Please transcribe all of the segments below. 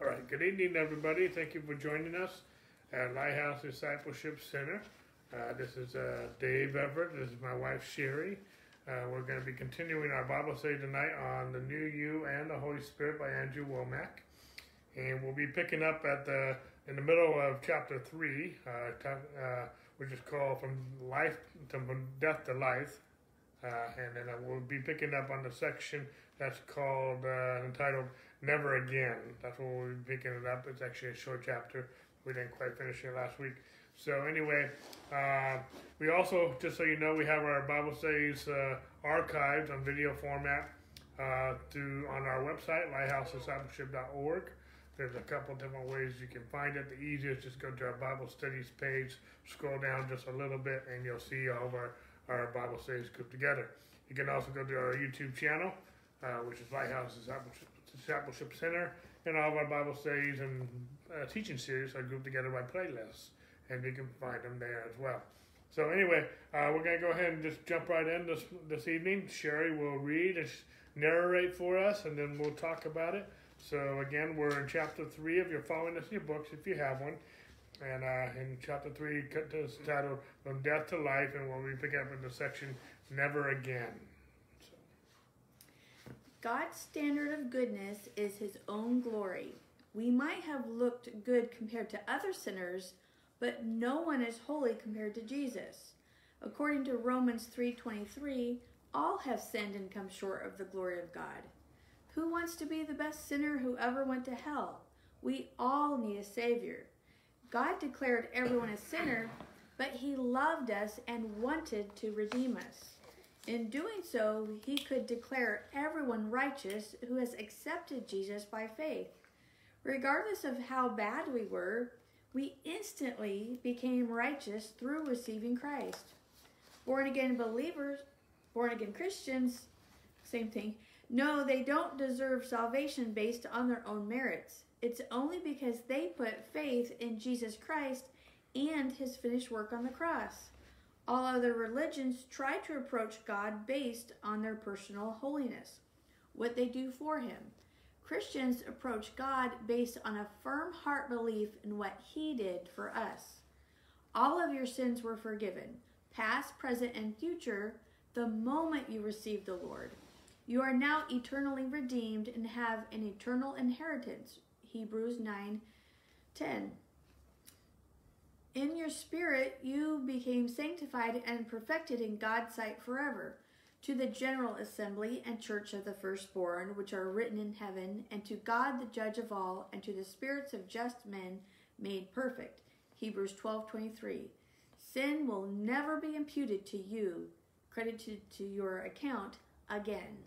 All right, good evening, everybody. Thank you for joining us at Lighthouse Discipleship Center. Uh, this is uh, Dave Everett. This is my wife Sherry. Uh, we're going to be continuing our Bible study tonight on the New You and the Holy Spirit by Andrew Wommack. and we'll be picking up at the in the middle of chapter three, uh, uh, which is called "From Life to from Death to Life," uh, and then we'll be picking up on the section that's called entitled Never Again. That's what we'll be picking it up. It's actually a short chapter. We didn't quite finish it last week. So anyway, uh, we also, just so you know, we have our Bible studies uh, archived on video format uh, through on our website, lighthousediscipleship.org. There's a couple different ways you can find it. The easiest, just go to our Bible studies page, scroll down just a little bit, and you'll see all of our, our Bible studies grouped together. You can also go to our YouTube channel, uh, which is Lighthouse Discipleship Discipleship Center, and all of our Bible studies and uh, teaching series are grouped together by playlists, and you can find them there as well. So anyway, uh, we're going to go ahead and just jump right in this this evening. Sherry will read and narrate for us, and then we'll talk about it. So again, we're in chapter three. of you're following us in your books, if you have one, and uh, in chapter three, it's titled "From Death to Life," and we'll be picking up in the section "Never Again." God's standard of goodness is his own glory. We might have looked good compared to other sinners, but no one is holy compared to Jesus. According to Romans 3:23, all have sinned and come short of the glory of God. Who wants to be the best sinner who ever went to hell? We all need a savior. God declared everyone a sinner, but he loved us and wanted to redeem us. In doing so, he could declare everyone righteous who has accepted Jesus by faith. Regardless of how bad we were, we instantly became righteous through receiving Christ. Born again believers, born again Christians, same thing. No, they don't deserve salvation based on their own merits. It's only because they put faith in Jesus Christ and his finished work on the cross. All other religions try to approach God based on their personal holiness, what they do for Him. Christians approach God based on a firm heart belief in what He did for us. All of your sins were forgiven, past, present, and future, the moment you received the Lord. You are now eternally redeemed and have an eternal inheritance. Hebrews 9 10. In your spirit, you became sanctified and perfected in God's sight forever. To the general assembly and church of the firstborn, which are written in heaven, and to God the judge of all, and to the spirits of just men made perfect. Hebrews 12:23. Sin will never be imputed to you, credited to your account again.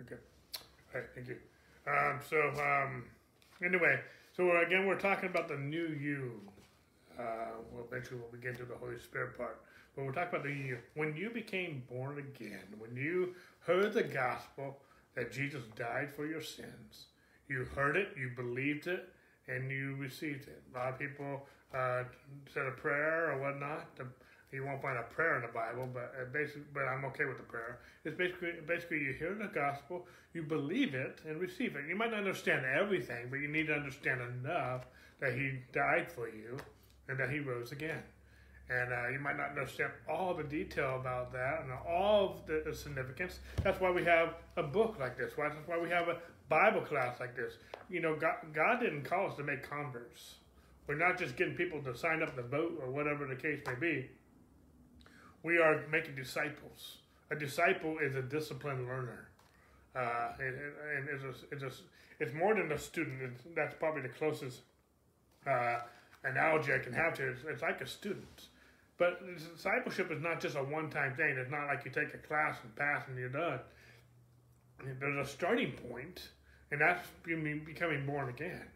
Okay. All right, thank you. Um, so, um, anyway, so again, we're talking about the new you. Uh, well, eventually we'll begin to the Holy Spirit part. But we're talking about the you. When you became born again, when you heard the gospel that Jesus died for your sins, you heard it, you believed it, and you received it. A lot of people uh, said a prayer or whatnot. The, you won't find a prayer in the Bible, but uh, basically, but I'm okay with the prayer. It's basically basically you hear the gospel, you believe it, and receive it. You might not understand everything, but you need to understand enough that He died for you and that He rose again. And uh, you might not understand all the detail about that and all of the significance. That's why we have a book like this. Why, That's why we have a Bible class like this. You know, God, God didn't call us to make converts. We're not just getting people to sign up to vote or whatever the case may be we are making disciples. A disciple is a disciplined learner. Uh, and, and it's, a, it's, a, it's more than a student. It's, that's probably the closest uh, analogy I can have to it. It's, it's like a student. But discipleship is not just a one time thing. It's not like you take a class and pass and you're done. There's a starting point, and that's becoming born again.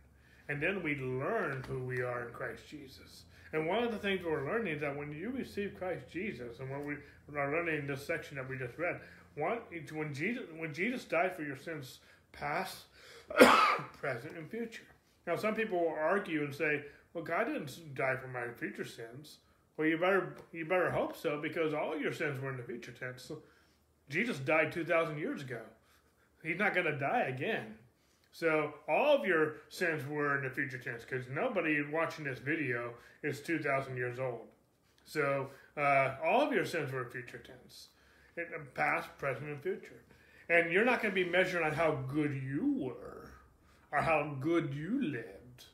And then we learn who we are in Christ Jesus. And one of the things we're learning is that when you receive Christ Jesus, and what we are learning in this section that we just read, one, when Jesus when Jesus died for your sins, past, present, and future. Now, some people will argue and say, "Well, God didn't die for my future sins." Well, you better you better hope so because all your sins were in the future tense. Jesus died two thousand years ago. He's not going to die again. So all of your sins were in the future tense because nobody watching this video is 2,000 years old. So uh, all of your sins were in future tense, in past, present, and future. And you're not going to be measured on how good you were or how good you lived.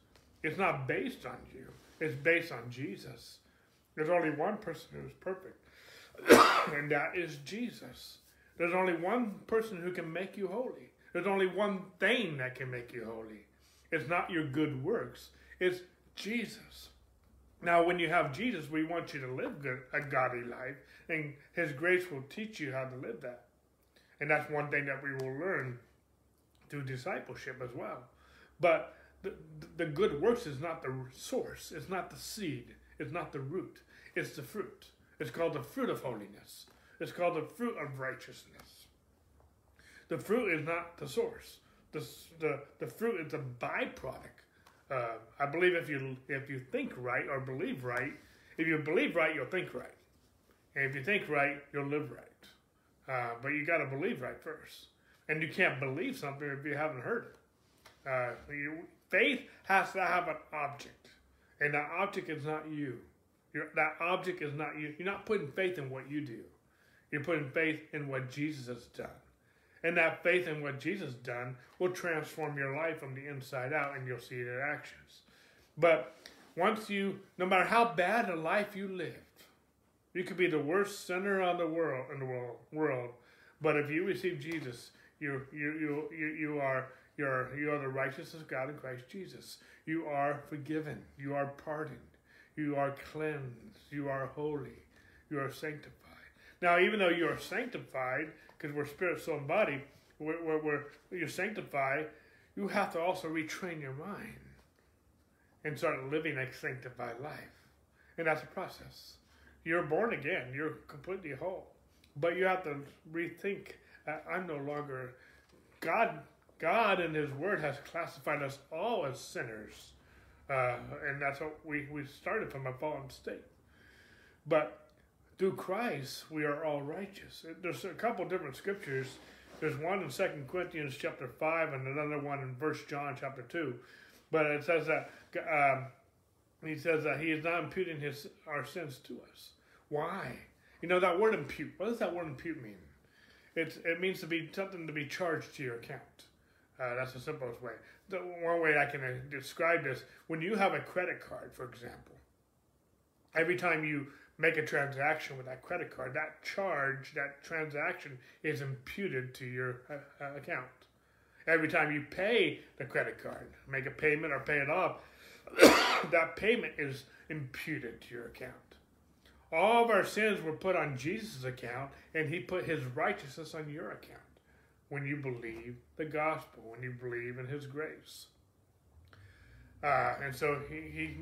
It's not based on you. It's based on Jesus. There's only one person who's perfect, and that is Jesus. There's only one person who can make you holy. There's only one thing that can make you holy. It's not your good works. It's Jesus. Now, when you have Jesus, we want you to live good, a godly life, and His grace will teach you how to live that. And that's one thing that we will learn through discipleship as well. But the, the good works is not the source, it's not the seed, it's not the root, it's the fruit. It's called the fruit of holiness, it's called the fruit of righteousness. The fruit is not the source. The, the, the fruit is a byproduct. Uh, I believe if you if you think right or believe right, if you believe right, you'll think right, and if you think right, you'll live right. Uh, but you got to believe right first, and you can't believe something if you haven't heard it. Uh, you, faith has to have an object, and that object is not you. You're, that object is not you. You're not putting faith in what you do. You're putting faith in what Jesus has done. And that faith in what Jesus done will transform your life from the inside out and you'll see it in actions. But once you, no matter how bad a life you lived, you could be the worst sinner on the world in the world, world but if you receive Jesus, you you you you, you are you are the righteousness of God in Christ Jesus. You are forgiven. You are pardoned. You are cleansed. You are holy. You are sanctified. Now, even though you are sanctified, because we're spirit, soul, and body, we're, we're, we're, you're sanctified, you have to also retrain your mind and start living a sanctified life. And that's a process. You're born again, you're completely whole. But you have to rethink I'm no longer God God and His Word has classified us all as sinners. Uh, and that's what we, we started from a fallen state. But through Christ, we are all righteous. There's a couple different scriptures. There's one in Second Corinthians chapter 5 and another one in First John chapter 2. But it says that um, he says that he is not imputing his our sins to us. Why? You know that word impute. What does that word impute mean? It's, it means to be something to be charged to your account. Uh, that's the simplest way. The one way I can uh, describe this: when you have a credit card, for example, every time you make a transaction with that credit card, that charge, that transaction is imputed to your uh, uh, account. Every time you pay the credit card, make a payment or pay it off, that payment is imputed to your account. All of our sins were put on Jesus' account, and He put His righteousness on your account when you believe the gospel, when you believe in His grace. Uh, and so he,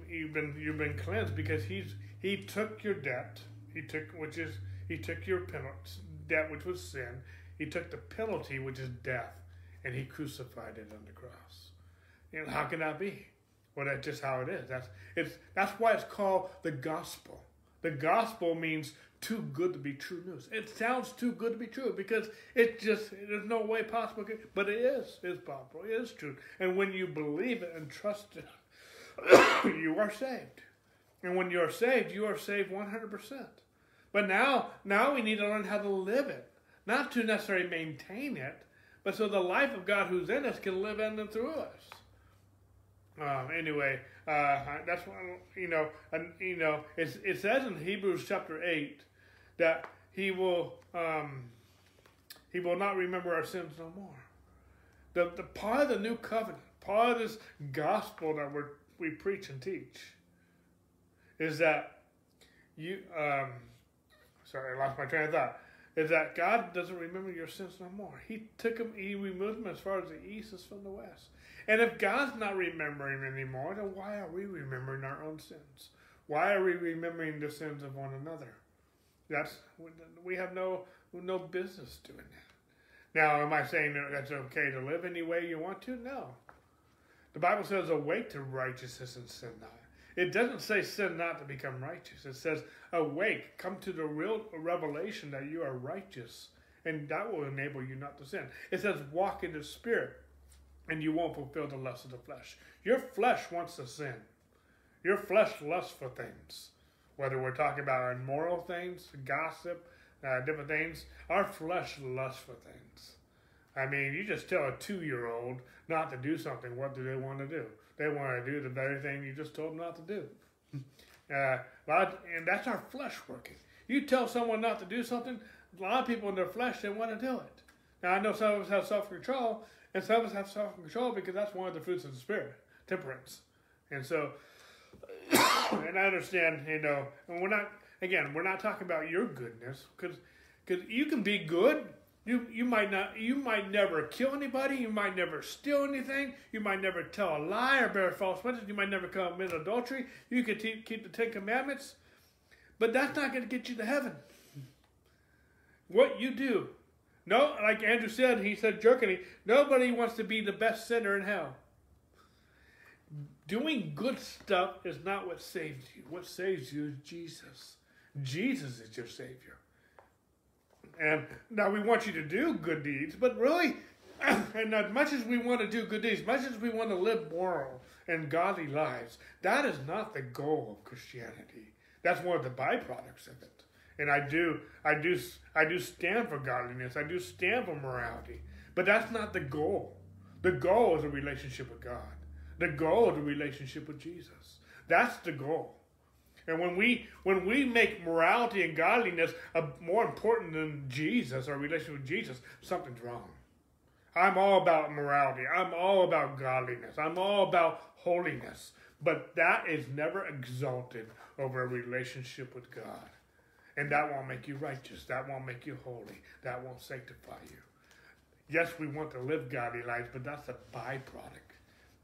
he you've been you've been cleansed because he's he took your debt. He took which is he took your penalty debt which was sin. He took the penalty which is death, and he crucified it on the cross. Know, how can that be? Well, that's just how it is. That's it's that's why it's called the gospel. The gospel means too good to be true news. It sounds too good to be true because it just there's no way possible, but it is. It's possible. It is true. And when you believe it and trust it, you are saved. And when you are saved, you are saved 100%. But now, now we need to learn how to live it, not to necessarily maintain it, but so the life of God who's in us can live in and through us. Um, anyway, uh, that's what you know. And you know, it says in Hebrews chapter eight that He will um, He will not remember our sins no more. The the part of the new covenant, part of this gospel that we we preach and teach, is that you. Um, sorry, I lost my train of thought. Is that God doesn't remember your sins no more? He took them, He removed them as far as the east is from the west. And if God's not remembering anymore, then why are we remembering our own sins? Why are we remembering the sins of one another? That's we have no no business doing that. Now, am I saying that that's okay to live any way you want to? No. The Bible says, "Awake to righteousness and sin not." It doesn't say sin not to become righteous. It says, "Awake, come to the real revelation that you are righteous, and that will enable you not to sin." It says, "Walk in the Spirit." And you won't fulfill the lust of the flesh. Your flesh wants to sin. Your flesh lusts for things. Whether we're talking about immoral things, gossip, uh, different things, our flesh lusts for things. I mean, you just tell a two year old not to do something, what do they want to do? They want to do the very thing you just told them not to do. uh, and that's our flesh working. You tell someone not to do something, a lot of people in their flesh, they want to do it. Now, I know some of us have self control, and some of us have self control because that's one of the fruits of the Spirit temperance. And so, and I understand, you know, and we're not, again, we're not talking about your goodness because because you can be good. You, you might not you might never kill anybody. You might never steal anything. You might never tell a lie or bear false witness. You might never commit adultery. You could te- keep the Ten Commandments. But that's not going to get you to heaven. What you do no like Andrew said he said jerkily nobody wants to be the best sinner in hell doing good stuff is not what saves you. What saves you is Jesus. Jesus is your Savior. And now we want you to do good deeds, but really, and as much as we want to do good deeds, much as we want to live moral and godly lives, that is not the goal of Christianity. That's one of the byproducts of it. And I do, I do, I do stand for godliness. I do stand for morality. But that's not the goal. The goal is a relationship with God. The goal is a relationship with Jesus. That's the goal. And when we when we make morality and godliness a, more important than Jesus, our relationship with Jesus, something's wrong. I'm all about morality. I'm all about godliness. I'm all about holiness. But that is never exalted over a relationship with God. And that won't make you righteous. That won't make you holy. That won't sanctify you. Yes, we want to live godly lives, but that's a byproduct.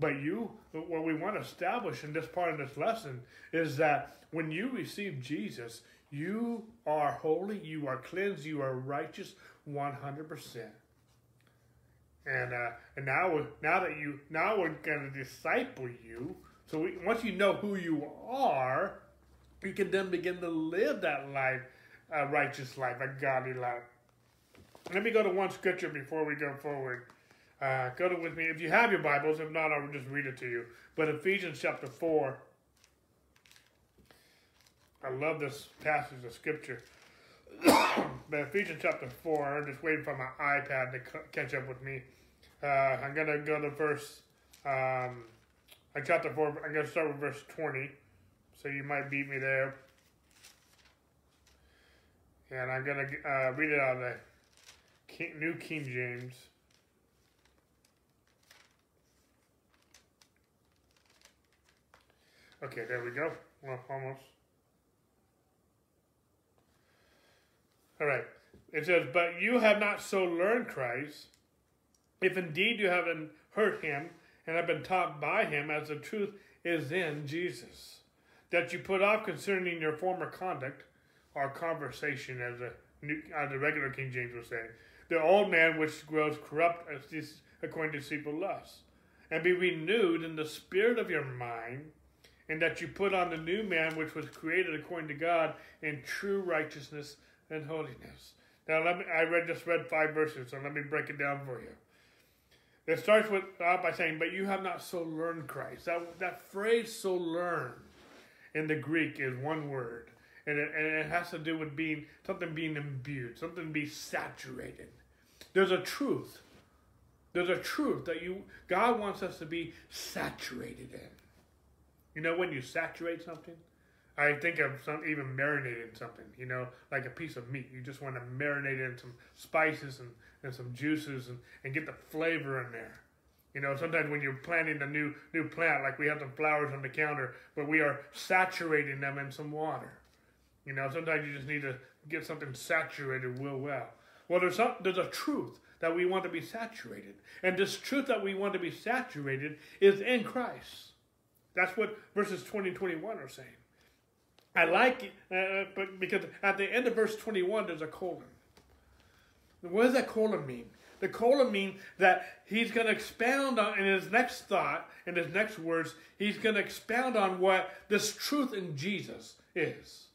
But you, what we want to establish in this part of this lesson is that when you receive Jesus, you are holy, you are cleansed, you are righteous 100%. And uh, and now now that you now we're going to disciple you. So we, once you know who you are, you can then begin to live that life, a righteous life, a godly life. Let me go to one scripture before we go forward. Uh, go to with me. If you have your Bibles, if not, I'll just read it to you. But Ephesians chapter 4. I love this passage of scripture. but Ephesians chapter 4, I'm just waiting for my iPad to c- catch up with me. Uh, I'm going to go to verse, um, chapter 4, I'm going to start with verse 20. So you might beat me there. And I'm going to uh, read it out of the King, New King James. Okay, there we go. Well, almost. All right. It says, But you have not so learned Christ, if indeed you haven't heard him and have been taught by him as the truth is in Jesus, that you put off concerning your former conduct or conversation, as as the regular King James was saying, the old man which grows corrupt according to deceitful lusts, and be renewed in the spirit of your mind and that you put on the new man which was created according to God in true righteousness and holiness. Now let me I read just read five verses, so let me break it down for you. It starts with uh, by saying, But you have not so learned Christ. That that phrase so learned in the Greek is one word. And it, and it has to do with being something being imbued, something be saturated. There's a truth. There's a truth that you God wants us to be saturated in. You know when you saturate something? I think of some even marinating something, you know, like a piece of meat. You just want to marinate it in some spices and, and some juices and, and get the flavor in there. You know, sometimes when you're planting a new new plant, like we have some flowers on the counter, but we are saturating them in some water. You know, sometimes you just need to get something saturated real well. Well, there's some, there's a truth that we want to be saturated, and this truth that we want to be saturated is in Christ. That's what verses 20 and 21 are saying. I like it, uh, but because at the end of verse 21, there's a colon. What does that colon mean? The colon means that he's going to expound on, in his next thought, in his next words, he's going to expound on what this truth in Jesus is.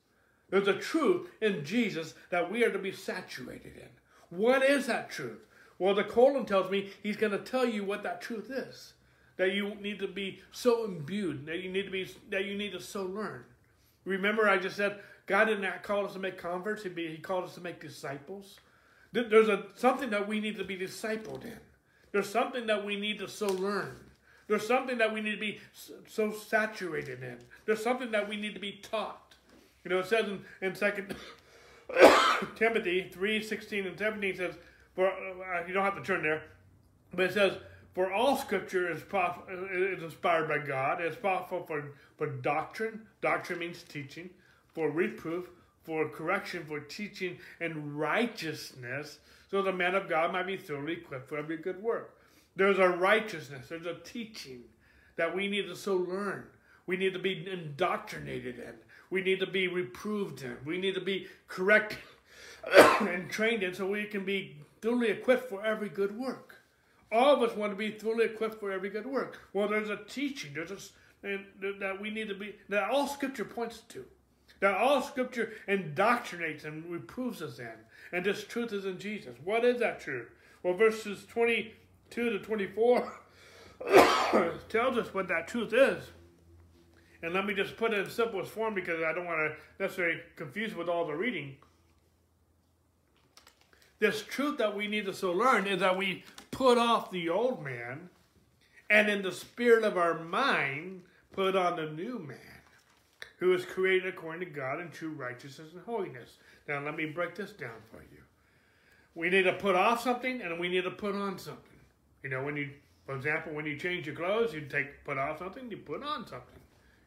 There's a truth in Jesus that we are to be saturated in. What is that truth? Well, the colon tells me he's going to tell you what that truth is. That you need to be so imbued, that you need to be that you need to so learn. Remember, I just said God did not call us to make converts; He, he called us to make disciples. There's a something that we need to be discipled in. There's something that we need to so learn. There's something that we need to be so saturated in. There's something that we need to be taught. You know, it says in, in Second Timothy three sixteen and seventeen says, "For uh, you don't have to turn there, but it says." For all scripture is, prof- is inspired by God. It's profitable for, for doctrine. Doctrine means teaching. For reproof, for correction, for teaching, and righteousness, so the man of God might be thoroughly equipped for every good work. There's a righteousness, there's a teaching that we need to so learn. We need to be indoctrinated in. We need to be reproved in. We need to be corrected and trained in so we can be thoroughly equipped for every good work. All of us want to be thoroughly equipped for every good work. Well, there's a teaching, there's a, that we need to be, that all Scripture points to. That all Scripture indoctrinates and reproves us in. And this truth is in Jesus. What is that truth? Well, verses 22 to 24 tells us what that truth is. And let me just put it in simplest form because I don't want to necessarily confuse with all the reading. This truth that we need to so learn is that we put off the old man and in the spirit of our mind put on the new man who is created according to God in true righteousness and holiness. Now, let me break this down for you. We need to put off something and we need to put on something. You know, when you, for example, when you change your clothes, you take put off something, you put on something.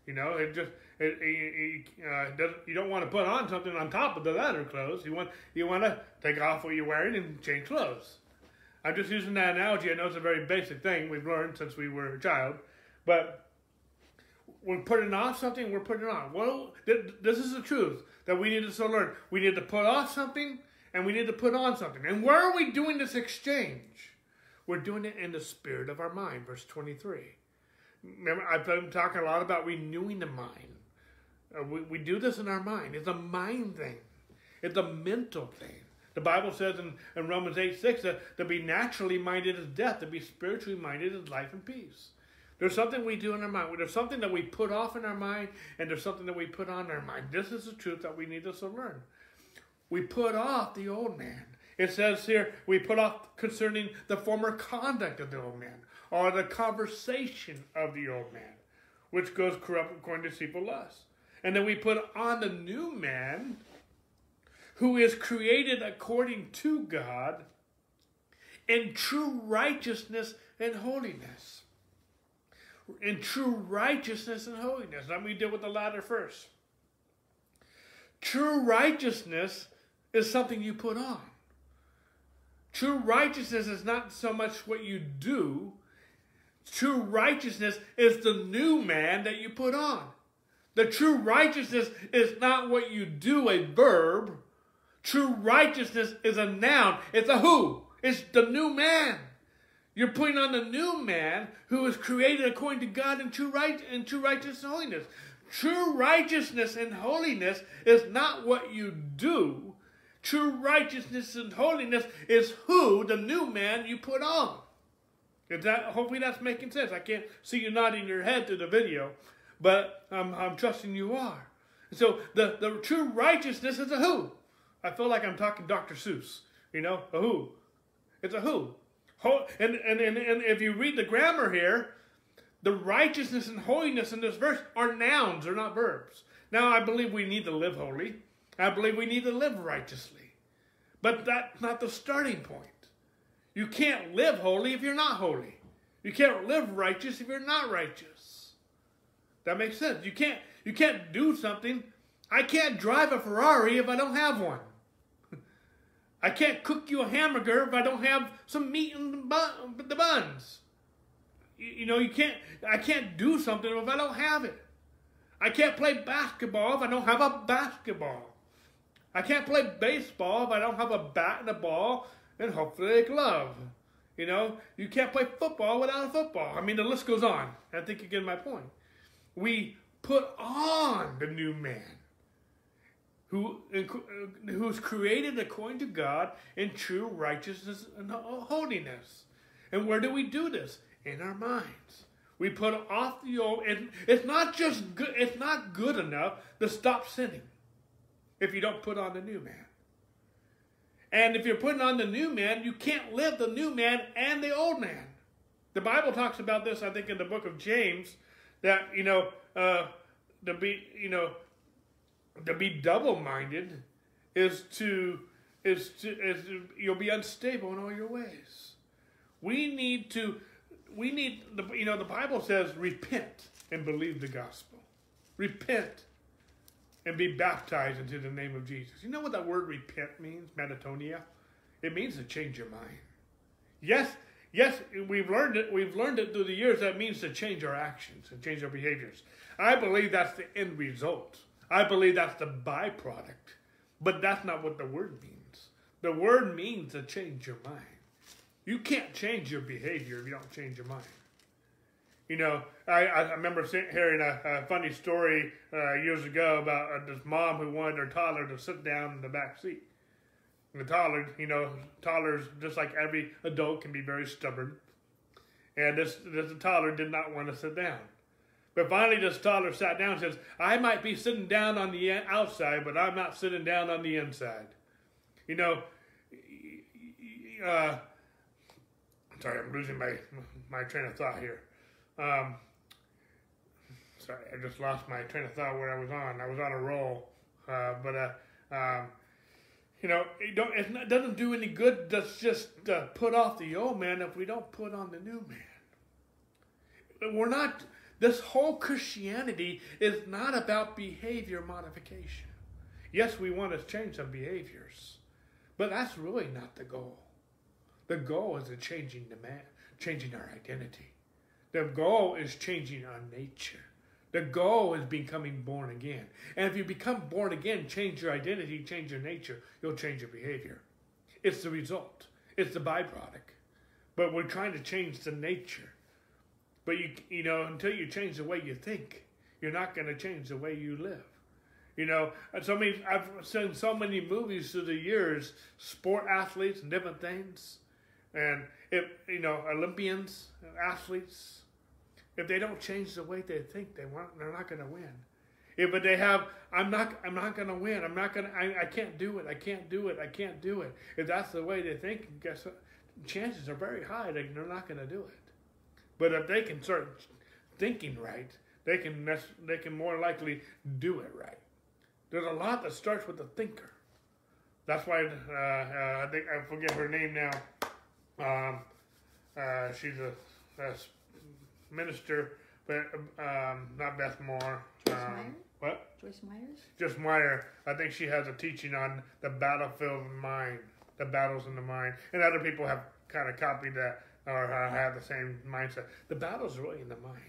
You know, it just it, it, it uh, you don't want to put on something on top of the other clothes. You want you want to take off what you're wearing and change clothes. I'm just using that analogy. I know it's a very basic thing we've learned since we were a child, but we're putting off something. We're putting on. Well, this is the truth that we need to learn. We need to put off something and we need to put on something. And where are we doing this exchange? We're doing it in the spirit of our mind. Verse 23. Remember, I've been talking a lot about renewing the mind. Uh, we, we do this in our mind. It's a mind thing, it's a mental thing. The Bible says in, in Romans 8 6 that to be naturally minded is death, to be spiritually minded is life and peace. There's something we do in our mind. There's something that we put off in our mind, and there's something that we put on our mind. This is the truth that we need to learn. We put off the old man. It says here, we put off concerning the former conduct of the old man or the conversation of the old man, which goes corrupt according to deceitful lust. And then we put on the new man, who is created according to God in true righteousness and holiness. In true righteousness and holiness. Let me deal with the latter first. True righteousness is something you put on. True righteousness is not so much what you do, True righteousness is the new man that you put on. The true righteousness is not what you do, a verb. True righteousness is a noun. It's a who. It's the new man. You're putting on the new man who is created according to God in true right and true righteousness and holiness. True righteousness and holiness is not what you do. True righteousness and holiness is who, the new man, you put on. Is that hopefully that's making sense? I can't see you nodding your head through the video, but I'm, I'm trusting you are. So the, the true righteousness is a who. I feel like I'm talking Dr. Seuss, you know, a who. It's a who. And, and, and, and if you read the grammar here, the righteousness and holiness in this verse are nouns, they're not verbs. Now, I believe we need to live holy. I believe we need to live righteously. But that's not the starting point. You can't live holy if you're not holy. You can't live righteous if you're not righteous. That makes sense. You can't you can't do something. I can't drive a Ferrari if I don't have one. I can't cook you a hamburger if I don't have some meat in the, bun, the buns. You, you know, you can't I can't do something if I don't have it. I can't play basketball if I don't have a basketball. I can't play baseball if I don't have a bat and a ball and hopefully a glove. You know, you can't play football without a football. I mean, the list goes on. I think you get my point. We put on the new man, who who's created according to God in true righteousness and holiness. And where do we do this? In our minds. We put off the old, and it's not just good. It's not good enough to stop sinning if you don't put on the new man. And if you're putting on the new man, you can't live the new man and the old man. The Bible talks about this, I think, in the book of James, that you know, uh, to be, you know, to be double-minded is to is to is you'll be unstable in all your ways. We need to we need the you know the Bible says repent and believe the gospel. Repent and be baptized into the name of Jesus. You know what that word repent means? Metanoia. It means to change your mind. Yes, yes, we've learned it. We've learned it through the years. That means to change our actions and change our behaviors. I believe that's the end result. I believe that's the byproduct. But that's not what the word means. The word means to change your mind. You can't change your behavior if you don't change your mind. You know, I, I remember hearing a, a funny story uh, years ago about uh, this mom who wanted her toddler to sit down in the back seat. And the toddler, you know, toddlers, just like every adult, can be very stubborn. And this, this toddler did not want to sit down. But finally, this toddler sat down and says, I might be sitting down on the outside, but I'm not sitting down on the inside. You know, uh, sorry, I'm losing my my train of thought here. Um, sorry, I just lost my train of thought where I was on. I was on a roll, uh, but uh, um, you know, it, don't, it doesn't do any good to just uh, put off the old man if we don't put on the new man. We're not. This whole Christianity is not about behavior modification. Yes, we want to change some behaviors, but that's really not the goal. The goal is a changing the man, changing our identity. The goal is changing our nature. The goal is becoming born again. And if you become born again, change your identity, change your nature, you'll change your behavior. It's the result. It's the byproduct. But we're trying to change the nature. But you you know, until you change the way you think, you're not going to change the way you live. You know, so many I've seen so many movies through the years, sport athletes and different things and if you know Olympians, athletes, if they don't change the way they think, they want they're not going to win. If but they have, I'm not, I'm not going to win. I'm not going to. I can't do it. I can't do it. I can't do it. If that's the way they think, guess what? Chances are very high that they're not going to do it. But if they can start thinking right, they can they can more likely do it right. There's a lot that starts with the thinker. That's why uh, uh, I think I forget her name now. Um, uh, she's a, a, minister, but um, not Beth Moore. Joyce Um, what? Joyce Myers? Joyce Meyer. I think she has a teaching on the battlefield mind, the battles in the mind. And other people have kind of copied that or have the same mindset. The battle's really in the mind.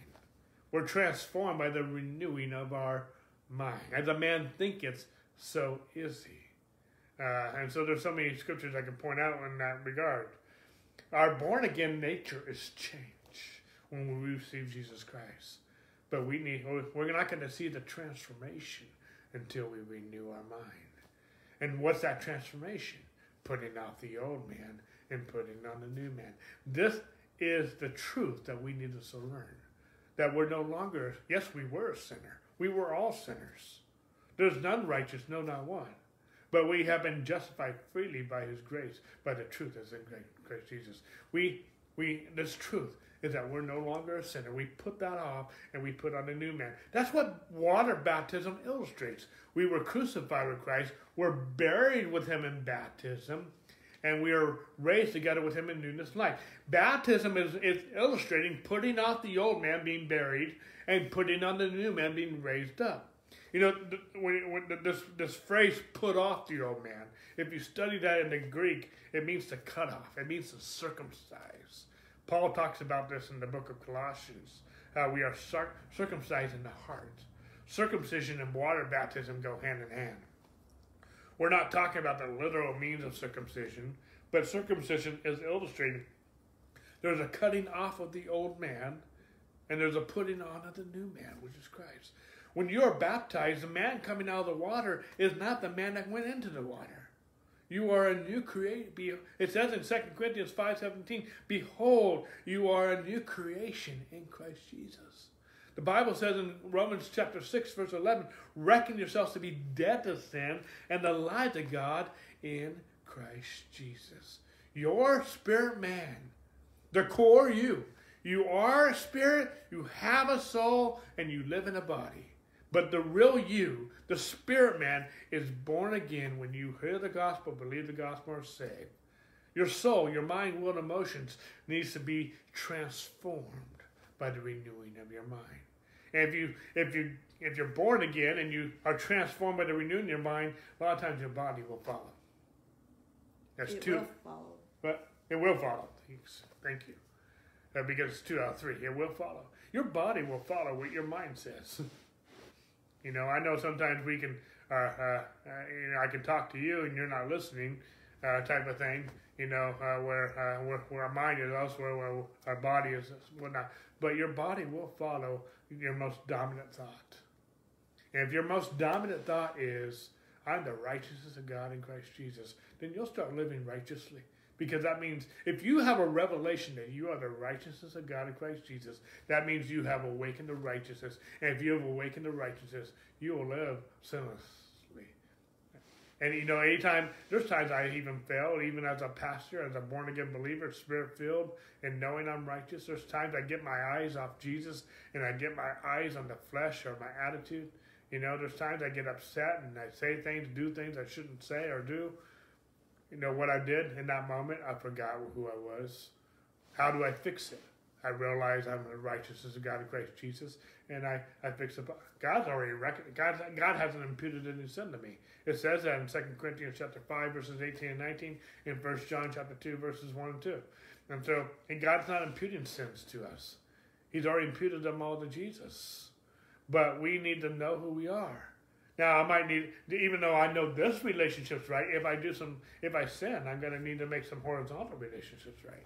We're transformed by the renewing of our mind. As a man thinketh, so is he. Uh, and so there's so many scriptures I can point out in that regard. Our born again nature is changed when we receive Jesus Christ. But we need we're not going to see the transformation until we renew our mind. And what's that transformation? Putting out the old man and putting on the new man. This is the truth that we need to learn. That we're no longer, yes, we were a sinner. We were all sinners. There's none righteous, no, not one. But we have been justified freely by his grace, by the truth that's in Christ Jesus. We, we, this truth is that we're no longer a sinner. We put that off and we put on a new man. That's what water baptism illustrates. We were crucified with Christ, we're buried with him in baptism, and we are raised together with him in newness of life. Baptism is, is illustrating putting off the old man being buried and putting on the new man being raised up. You know, when, when this this phrase "put off the old man," if you study that in the Greek, it means to cut off. It means to circumcise. Paul talks about this in the book of Colossians. We are circumcised in the heart. Circumcision and water baptism go hand in hand. We're not talking about the literal means of circumcision, but circumcision is illustrated. There's a cutting off of the old man, and there's a putting on of the new man, which is Christ. when you are baptized, the man coming out of the water is not the man that went into the water. You are a new creation. It says in 2 Corinthians 5.17, Behold, you are a new creation in Christ Jesus. The Bible says in Romans chapter 6, verse 11, Reckon yourselves to be dead to sin and alive to God in Christ Jesus. Your spirit man, the core you, you are a spirit, you have a soul, and you live in a body. But the real you, the spirit man, is born again when you hear the gospel, believe the gospel, are saved. Your soul, your mind, will, and emotions needs to be transformed by the renewing of your mind. And if you if you if you're born again and you are transformed by the renewing of your mind, a lot of times your body will follow. That's it two. will follow. But it will follow. Thanks. Thank you. Uh, because it's two out of three. It will follow. Your body will follow what your mind says. you know, I know sometimes we can, uh, uh, uh, you know, I can talk to you and you're not listening, uh, type of thing. You know, uh, where, uh, where where our mind is elsewhere, where our body is whatnot. But your body will follow your most dominant thought. And if your most dominant thought is, "I'm the righteousness of God in Christ Jesus," then you'll start living righteously. Because that means if you have a revelation that you are the righteousness of God in Christ Jesus, that means you have awakened to righteousness. And if you have awakened to righteousness, you will live sinlessly. And you know, anytime, there's times I even fail, even as a pastor, as a born again believer, spirit filled, and knowing I'm righteous. There's times I get my eyes off Jesus and I get my eyes on the flesh or my attitude. You know, there's times I get upset and I say things, do things I shouldn't say or do you know what I did in that moment? I forgot who I was. How do I fix it? I realize I'm the righteousness of God in Christ Jesus, and I, I fix up. God's already reckoned. God, God hasn't imputed any sin to me. It says that in 2 Corinthians chapter 5, verses 18 and 19, in 1 John chapter 2, verses 1 and 2. And so, and God's not imputing sins to us. He's already imputed them all to Jesus. But we need to know who we are. Now I might need, even though I know this relationship's right. If I do some, if I sin, I'm going to need to make some horizontal relationships right.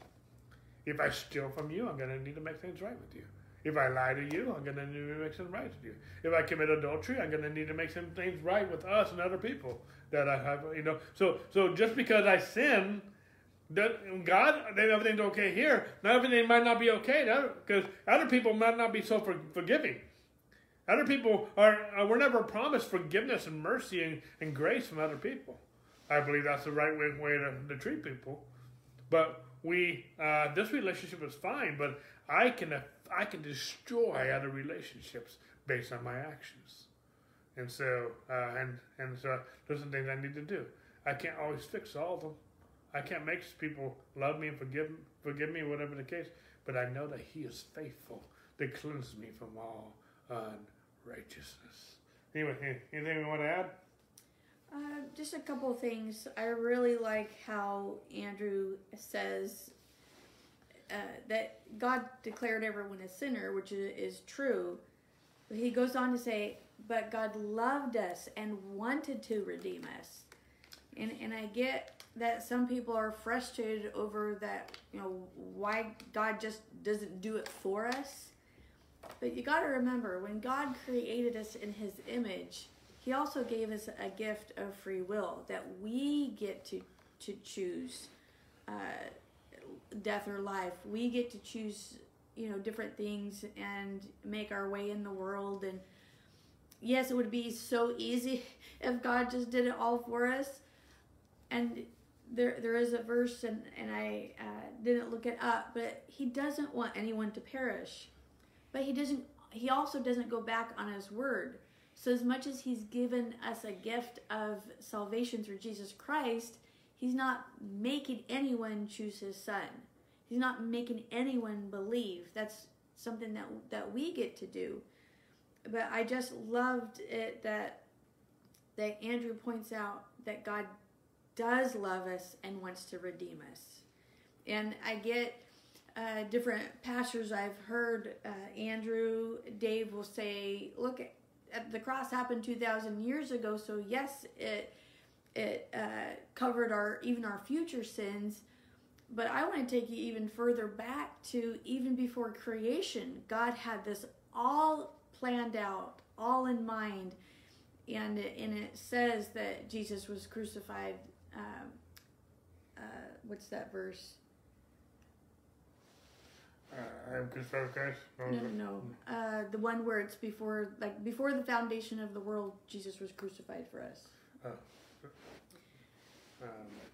If I steal from you, I'm going to need to make things right with you. If I lie to you, I'm going to need to make some right with you. If I commit adultery, I'm going to need to make some things right with us and other people that I have. You know, so so just because I sin, that God, then everything's okay here. Not everything might not be okay because other people might not be so for, forgiving. Other people are, uh, we're never promised forgiveness and mercy and, and grace from other people. I believe that's the right way, way to, to treat people. But we, uh, this relationship is fine, but I can, I can destroy other relationships based on my actions. And so, uh, and, and so there's some things I need to do. I can't always fix all of them. I can't make people love me and forgive, forgive me, whatever the case, but I know that He is faithful to cleanse me from all unrighteousness. Anyway, anything you want to add? Uh, just a couple of things. I really like how Andrew says uh, that God declared everyone a sinner, which is, is true. He goes on to say, but God loved us and wanted to redeem us. And, and I get that some people are frustrated over that, you know, why God just doesn't do it for us. But you got to remember, when God created us in His image, He also gave us a gift of free will that we get to to choose uh, death or life. We get to choose, you know, different things and make our way in the world. And yes, it would be so easy if God just did it all for us. And there there is a verse, and and I uh, didn't look it up, but He doesn't want anyone to perish but he doesn't he also doesn't go back on his word. So as much as he's given us a gift of salvation through Jesus Christ, he's not making anyone choose his son. He's not making anyone believe. That's something that that we get to do. But I just loved it that that Andrew points out that God does love us and wants to redeem us. And I get uh, different pastors I've heard, uh, Andrew, Dave will say, "Look, the cross happened two thousand years ago, so yes, it it uh, covered our even our future sins." But I want to take you even further back to even before creation. God had this all planned out, all in mind. And, and it says that Jesus was crucified. Um, uh, what's that verse? Uh, I am crucified with Christ. No, no, no. Uh, the one where it's before, like before the foundation of the world, Jesus was crucified for us. Um,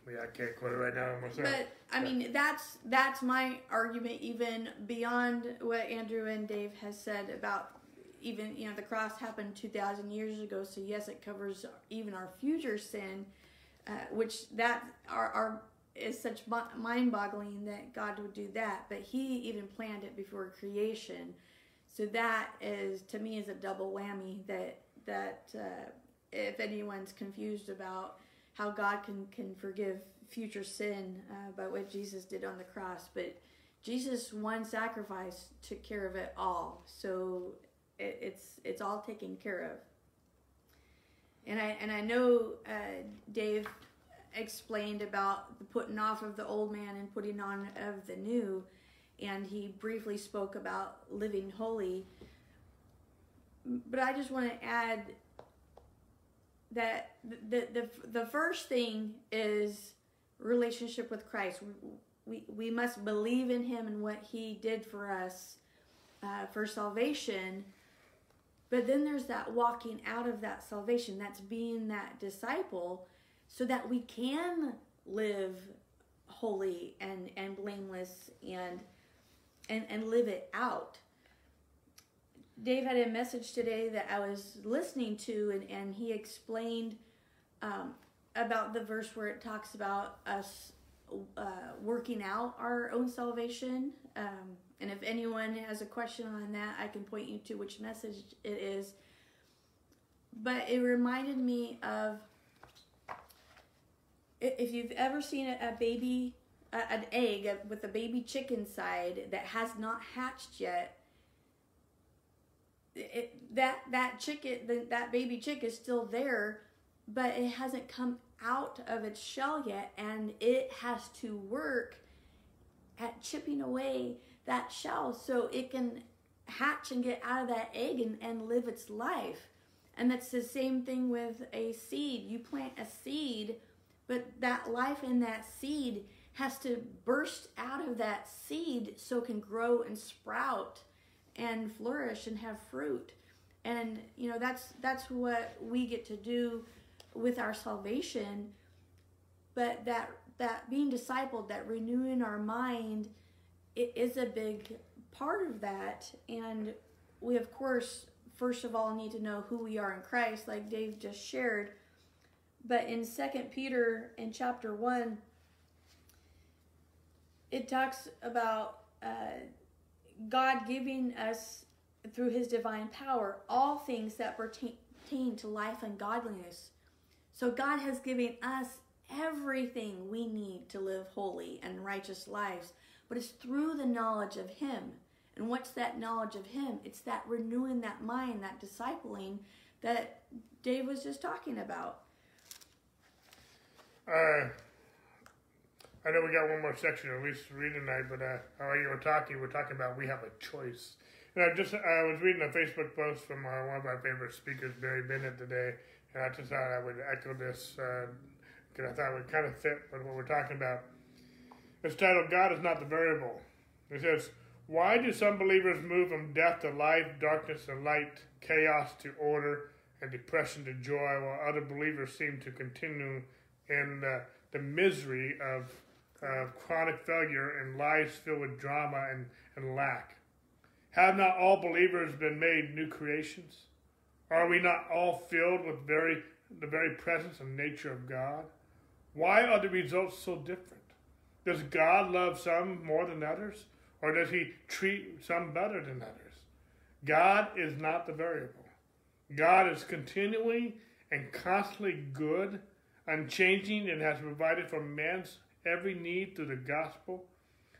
yeah, I can't quote it right now myself. But I mean, that's that's my argument, even beyond what Andrew and Dave has said about even you know the cross happened two thousand years ago. So yes, it covers even our future sin, uh, which that our our is such mind-boggling that God would do that. But He even planned it before creation. So that is to me is a double whammy. That that uh, if anyone's confused about how God can can forgive future sin uh, by what Jesus did on the cross, but Jesus one sacrifice took care of it all. So it, it's it's all taken care of. And I and I know uh, Dave explained about the putting off of the old man and putting on of the new, and he briefly spoke about living holy. But I just want to add that the, the the first thing is relationship with Christ. We, we must believe in Him and what He did for us uh, for salvation. But then there's that walking out of that salvation. That's being that disciple, so that we can live holy and and blameless and and and live it out. Dave had a message today that I was listening to, and, and he explained um, about the verse where it talks about us uh, working out our own salvation. Um, and if anyone has a question on that, I can point you to which message it is. But it reminded me of if you've ever seen a, baby, an egg with a baby chicken side that has not hatched yet it, that that chicken the, that baby chick is still there but it hasn't come out of its shell yet and it has to work at chipping away that shell so it can hatch and get out of that egg and, and live its life. And that's the same thing with a seed. You plant a seed but that life in that seed has to burst out of that seed so it can grow and sprout and flourish and have fruit. And you know that's that's what we get to do with our salvation. But that that being discipled, that renewing our mind, it is a big part of that. And we of course first of all need to know who we are in Christ, like Dave just shared. But in Second Peter in chapter one, it talks about uh, God giving us through his divine power all things that pertain to life and godliness. So God has given us everything we need to live holy and righteous lives, but it's through the knowledge of him. And what's that knowledge of him? It's that renewing that mind, that discipling that Dave was just talking about. Uh, I know we got one more section at least read tonight, but uh, while you were talking, we're talking about we have a choice. And I just I was reading a Facebook post from uh, one of my favorite speakers, Barry Bennett, today, and I just thought I would echo this because uh, I thought it would kind of fit with what we're talking about. It's titled "God is not the variable." It says, "Why do some believers move from death to life, darkness to light, chaos to order, and depression to joy, while other believers seem to continue in the, the misery of uh, chronic failure and lives filled with drama and, and lack? Have not all believers been made new creations? Are we not all filled with very the very presence and nature of God? Why are the results so different? Does God love some more than others? Or does he treat some better than others? God is not the variable. God is continually and constantly good, unchanging, and has provided for man's every need through the gospel,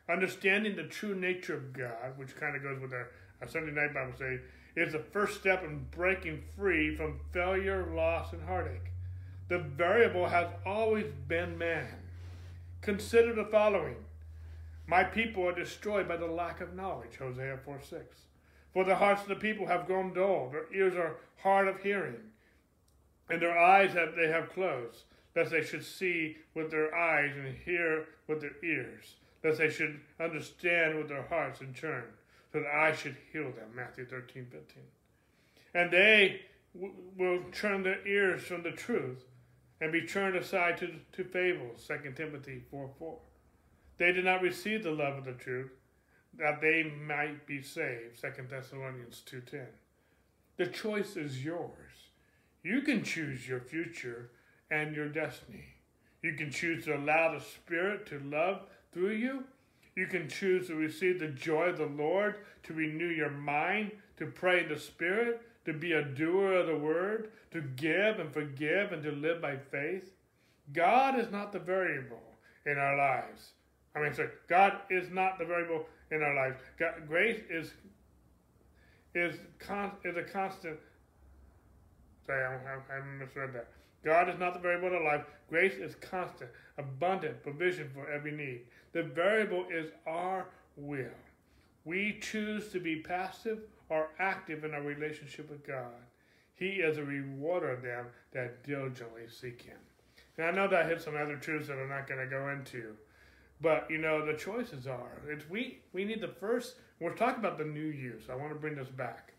understanding the true nature of God, which kind of goes with our, our Sunday night Bible study, is the first step in breaking free from failure, loss, and heartache. The variable has always been man. Consider the following My people are destroyed by the lack of knowledge, Hosea 4 6. For the hearts of the people have grown dull, their ears are hard of hearing, and their eyes have they have closed, lest they should see with their eyes and hear with their ears, lest they should understand with their hearts and turn, so that I should heal them. Matthew 13, 15. And they w- will turn their ears from the truth and be turned aside to, to fables. 2 Timothy 4, 4. They did not receive the love of the truth that they might be saved. 2 Thessalonians 2:10. The choice is yours. You can choose your future and your destiny. You can choose to allow the Spirit to love through you. You can choose to receive the joy of the Lord, to renew your mind, to pray in the Spirit, to be a doer of the word, to give and forgive, and to live by faith. God is not the variable in our lives. I mean, sorry, God is not the variable in our lives. God, grace is is con, is a constant. Sorry, I, I, I misread that. God is not the variable our life. Grace is constant, abundant provision for every need. The variable is our will. We choose to be passive or active in our relationship with God. He is a rewarder of them that diligently seek Him. And I know that I hit some other truths that I'm not going to go into. But you know, the choices are it's we we need the first we're talking about the new you, so I want to bring this back.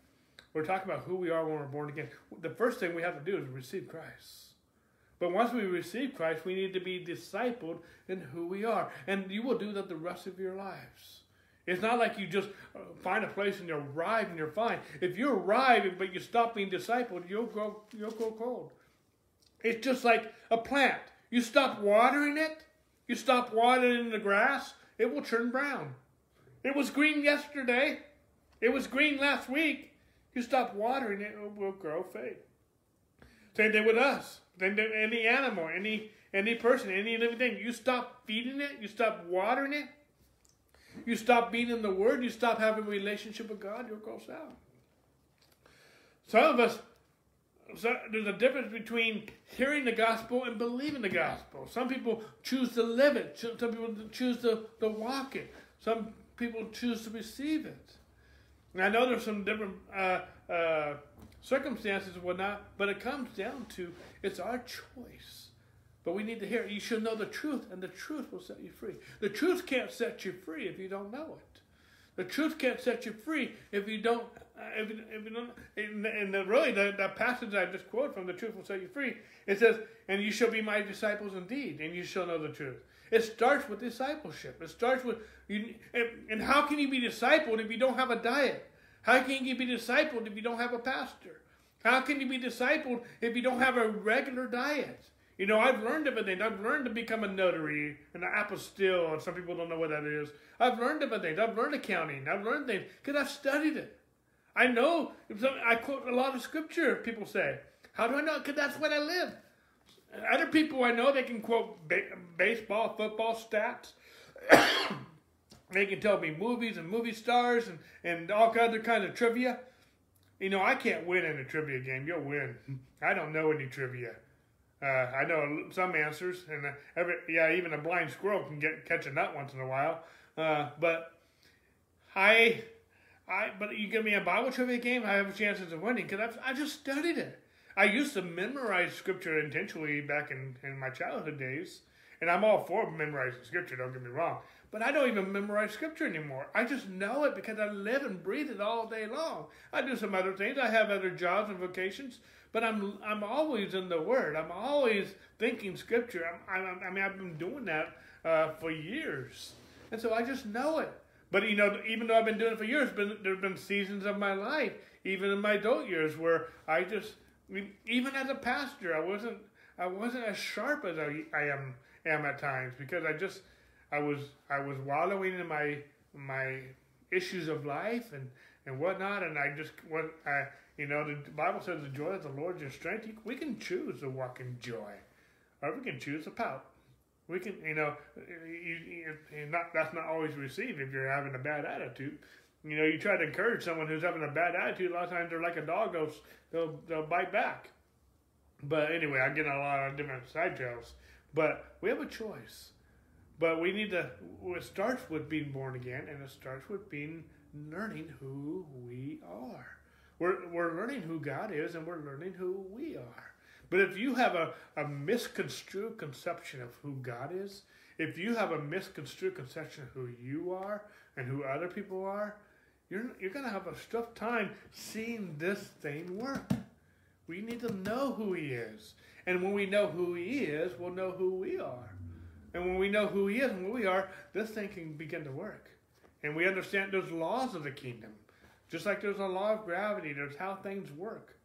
We're talking about who we are when we're born again. The first thing we have to do is receive Christ. But once we receive Christ, we need to be discipled in who we are. And you will do that the rest of your lives. It's not like you just uh, find a place and you arrive and you're fine. If you arrive but you stop being discipled, you'll grow you'll grow cold. It's just like a plant. You stop watering it, you stop watering the grass, it will turn brown. It was green yesterday. It was green last week. You stop watering it, it will grow fade. Same thing with us. Then any animal, any any person, any living thing. You stop feeding it, you stop watering it, you stop being in the Word, you stop having a relationship with God, you'll go south. Some of us so there's a difference between hearing the gospel and believing the gospel. Some people choose to live it. Some people choose to, to walk it. Some people choose to receive it. And I know there's some different uh, uh, circumstances and whatnot, but it comes down to it's our choice. But we need to hear it. You should know the truth, and the truth will set you free. The truth can't set you free if you don't know it. The truth can't set you free if you don't uh, if, if you don't, and, the, really the, the passage I just quoted from the truth will set you free. It says, "And you shall be my disciples indeed, and you shall know the truth." It starts with discipleship. It starts with you. And, and how can you be discipled if you don't have a diet? How can you be discipled if you don't have a pastor? How can you be discipled if you don't have a regular diet? You know, I've learned everything. I've learned to become a notary, and an apostille, and some people don't know what that is. I've learned everything. I've learned accounting. I've learned things because I've studied it. I know. I quote a lot of scripture. People say, "How do I know?" Because that's what I live. Other people I know they can quote ba- baseball, football stats. they can tell me movies and movie stars and and all other kinds of trivia. You know, I can't win in a trivia game. You'll win. I don't know any trivia. Uh, I know some answers, and every yeah, even a blind squirrel can get catch a nut once in a while. Uh, but I I but you give me a Bible trivia game, I have chances of winning because I just studied it. I used to memorize scripture intentionally back in, in my childhood days, and I'm all for memorizing scripture. Don't get me wrong, but I don't even memorize scripture anymore. I just know it because I live and breathe it all day long. I do some other things. I have other jobs and vocations, but I'm I'm always in the Word. I'm always thinking scripture. I'm, I'm I mean I've been doing that uh, for years, and so I just know it. But you know, even though I've been doing it for years, been there have been seasons of my life, even in my adult years, where I just, I mean, even as a pastor, I wasn't, I wasn't as sharp as I, I am am at times because I just, I was, I was wallowing in my my issues of life and and whatnot, and I just what I, you know, the Bible says the joy of the Lord is your strength. We can choose to walk in joy, or we can choose to pout. We can, you know, you, you, not that's not always received if you're having a bad attitude. You know, you try to encourage someone who's having a bad attitude. A lot of times they're like a dog; they'll they'll, they'll bite back. But anyway, I get a lot of different side trails. But we have a choice. But we need to. It starts with being born again, and it starts with being learning who we are. We're, we're learning who God is and we're learning who we are. But if you have a, a misconstrued conception of who God is, if you have a misconstrued conception of who you are and who other people are, you're, you're going to have a tough time seeing this thing work. We need to know who He is. And when we know who He is, we'll know who we are. And when we know who He is and who we are, this thing can begin to work. And we understand there's laws of the kingdom. Just like there's a law of gravity, there's how things work.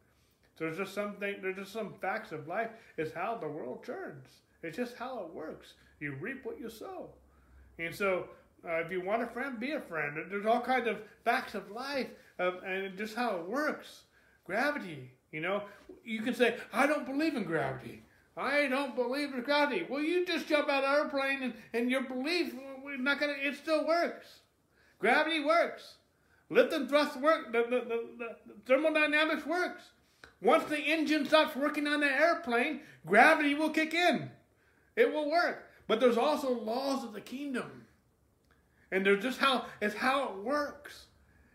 There's just something. There's just some facts of life. It's how the world turns. It's just how it works. You reap what you sow, and so uh, if you want a friend, be a friend. There's all kinds of facts of life, of, and just how it works. Gravity. You know, you can say, "I don't believe in gravity." I don't believe in gravity. Well, you just jump out of an airplane and, and your belief, we're not gonna. It still works. Gravity works. Lift and thrust work. The, the, the, the thermodynamics works. Once the engine stops working on the airplane, gravity will kick in. It will work. But there's also laws of the kingdom. And there's just how it's how it works.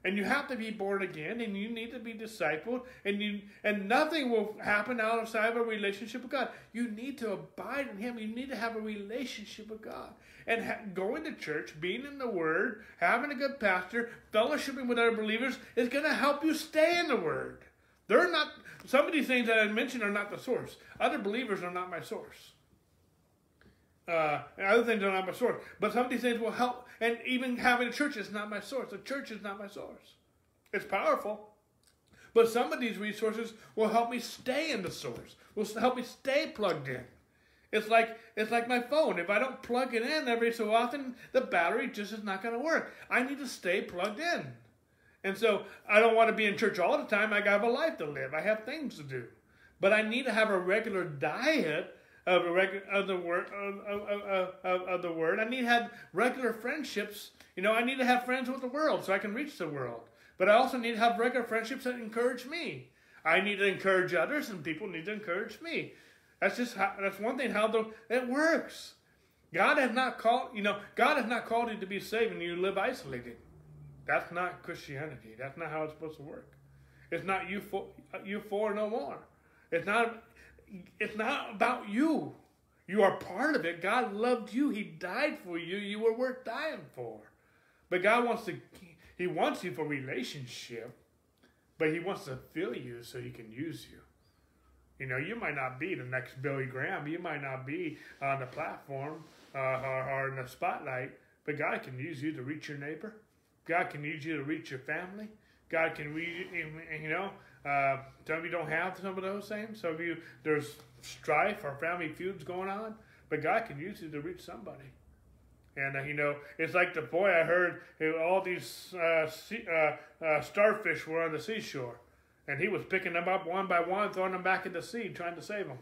And you have to be born again and you need to be discipled and you and nothing will happen outside of a relationship with God. You need to abide in him. You need to have a relationship with God. And ha- going to church, being in the word, having a good pastor, fellowshipping with other believers is going to help you stay in the word. They're not some of these things that I mentioned are not the source. Other believers are not my source. Uh, other things are not my source. But some of these things will help. And even having a church is not my source. The church is not my source. It's powerful. But some of these resources will help me stay in the source. Will help me stay plugged in. It's like it's like my phone. If I don't plug it in every so often, the battery just is not going to work. I need to stay plugged in. And so I don't want to be in church all the time. I have a life to live. I have things to do. But I need to have a regular diet of, of the word of, of, of, of, the word. I need to have regular friendships. You know, I need to have friends with the world so I can reach the world. But I also need to have regular friendships that encourage me. I need to encourage others, and people need to encourage me. That's just how, that's one thing how the it works. God has not called you know God has not called you to be saved and you live isolated. That's not Christianity. That's not how it's supposed to work. It's not you for you for no more. It's not it's not about you. You are part of it. God loved you. He died for you. You were worth dying for. But God wants to He wants you for relationship, but He wants to fill you so He can use you. You know, you might not be the next Billy Graham. You might not be on the platform uh, or, or in the spotlight, but God can use you to reach your neighbor. God can use you to reach your family. God can read, you know, uh, some of you don't have some of those things. Some of you, there's strife or family feuds going on, but God can use you to reach somebody. And, uh, you know, it's like the boy I heard, all these uh, sea, uh, uh, starfish were on the seashore. And he was picking them up one by one, throwing them back in the sea, trying to save them.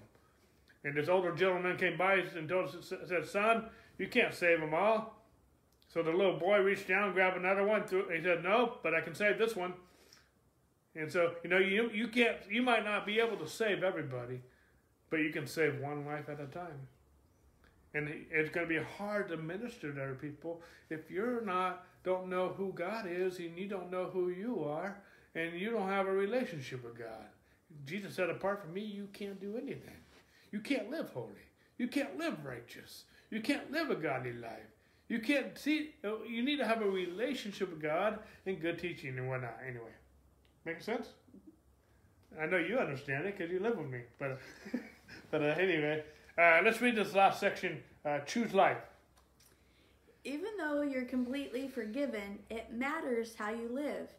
And this older gentleman came by and told, said, Son, you can't save them all. So the little boy reached down, grabbed another one. He said, "No, but I can save this one." And so you know, you you can't, you might not be able to save everybody, but you can save one life at a time. And it's going to be hard to minister to other people if you're not don't know who God is and you don't know who you are and you don't have a relationship with God. Jesus said, "Apart from me, you can't do anything. You can't live holy. You can't live righteous. You can't live a godly life." You can't see. You need to have a relationship with God and good teaching and whatnot. Anyway, make sense? I know you understand it because you live with me. But but uh, anyway, uh, let's read this last section. Uh, choose life. Even though you're completely forgiven, it matters how you live.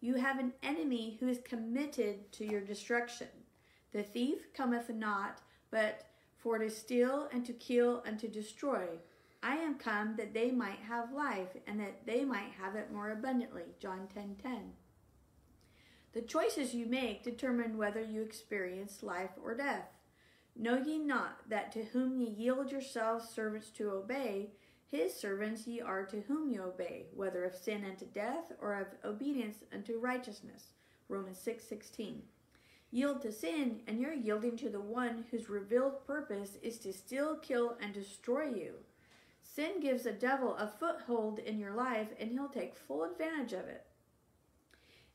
You have an enemy who is committed to your destruction. The thief cometh not, but for to steal and to kill and to destroy. I am come that they might have life, and that they might have it more abundantly. John 10 10. The choices you make determine whether you experience life or death. Know ye not that to whom ye yield yourselves servants to obey, his servants ye are to whom ye obey, whether of sin unto death or of obedience unto righteousness. Romans six sixteen. Yield to sin, and you're yielding to the one whose revealed purpose is to steal, kill, and destroy you. Sin gives the devil a foothold in your life and he'll take full advantage of it.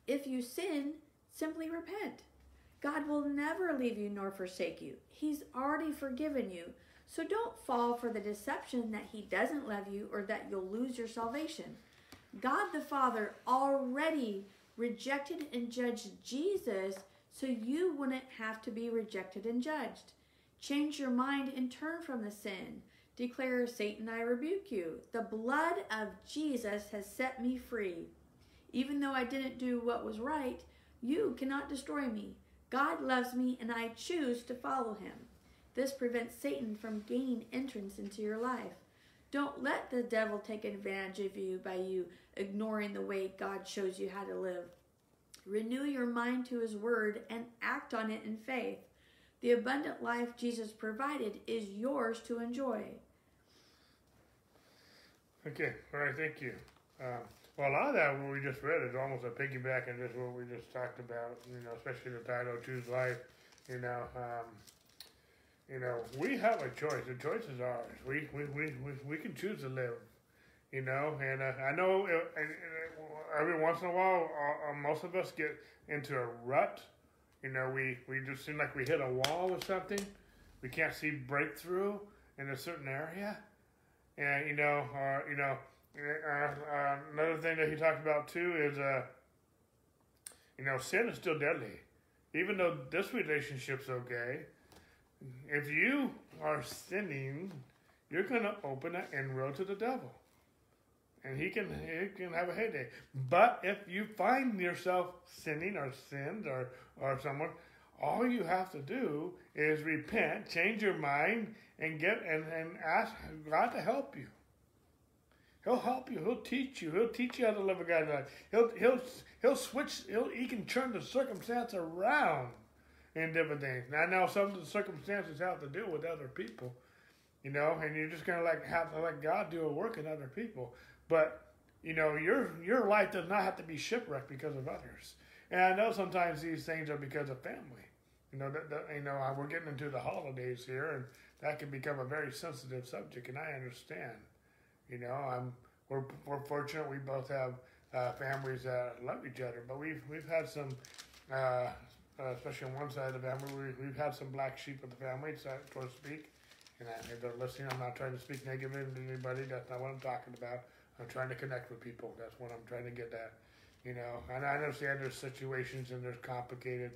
If you sin, simply repent. God will never leave you nor forsake you. He's already forgiven you. So don't fall for the deception that He doesn't love you or that you'll lose your salvation. God the Father already rejected and judged Jesus so you wouldn't have to be rejected and judged. Change your mind and turn from the sin. Declare, Satan, I rebuke you. The blood of Jesus has set me free. Even though I didn't do what was right, you cannot destroy me. God loves me and I choose to follow him. This prevents Satan from gaining entrance into your life. Don't let the devil take advantage of you by you ignoring the way God shows you how to live. Renew your mind to his word and act on it in faith. The abundant life Jesus provided is yours to enjoy. Okay, all right, thank you. Um, well, a lot of that, what we just read, is almost a piggyback on just what we just talked about, you know, especially the title, Choose Life. You know, um, you know, we have a choice. The choice is ours. We, we, we, we, we can choose to live, you know, and uh, I know uh, uh, every once in a while, uh, uh, most of us get into a rut. You know, we, we just seem like we hit a wall or something. We can't see breakthrough in a certain area. And, you know, uh, you know, uh, another thing that he talked about too is, uh, you know, sin is still deadly. Even though this relationship's okay, if you are sinning, you're going to open an inroad to the devil. And he can he can have a heyday. But if you find yourself sinning or sinned or, or someone, all you have to do is repent, change your mind, and get and, and ask God to help you. He'll help you. He'll teach you. He'll teach you how to live a godly life. He'll he'll he'll switch. He'll, he can turn the circumstance around in different things. Now, I know some of the circumstances have to do with other people, you know, and you're just gonna like have to let God do a work in other people. But you know, your your life does not have to be shipwrecked because of others. And I know sometimes these things are because of family. You know, that, that you know, we're getting into the holidays here, and that can become a very sensitive subject, and I understand. You know, I'm we're we're fortunate we both have uh, families that love each other, but we've we've had some, uh, uh, especially on one side of the family, we, we've had some black sheep of the family, so to speak. And I, if they're listening, I'm not trying to speak negatively to anybody. That's not what I'm talking about. I'm trying to connect with people. That's what I'm trying to get at. You know, and I understand there's situations and there's complicated,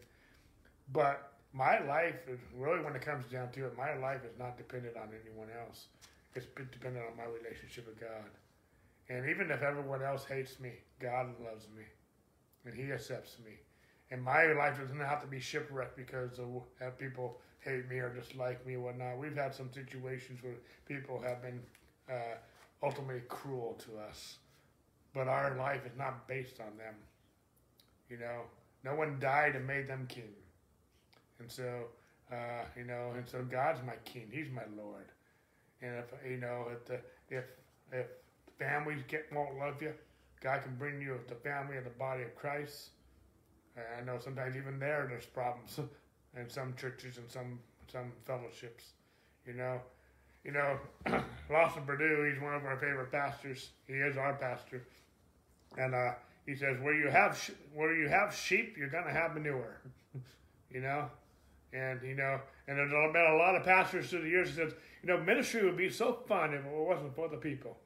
but my life is really when it comes down to it, my life is not dependent on anyone else. It's dependent on my relationship with God. And even if everyone else hates me, God loves me, and He accepts me. And my life doesn't have to be shipwrecked because of people hate me or dislike me or whatnot. We've had some situations where people have been uh, ultimately cruel to us. But our life is not based on them. You know, no one died and made them king. And so, uh, you know, and so God's my king. He's my Lord. And if, you know, if the, if, if families get, won't love you, God can bring you the family and the body of Christ. And I know sometimes even there, there's problems in some churches and some, some fellowships, you know. You know, Lawson Perdue. he's one of our favorite pastors. He is our pastor. And uh, he says, where you have where you have sheep, you're to have manure. you know? And, you know, and there's been a lot of pastors through the years who said, you know, ministry would be so fun if it wasn't for the people.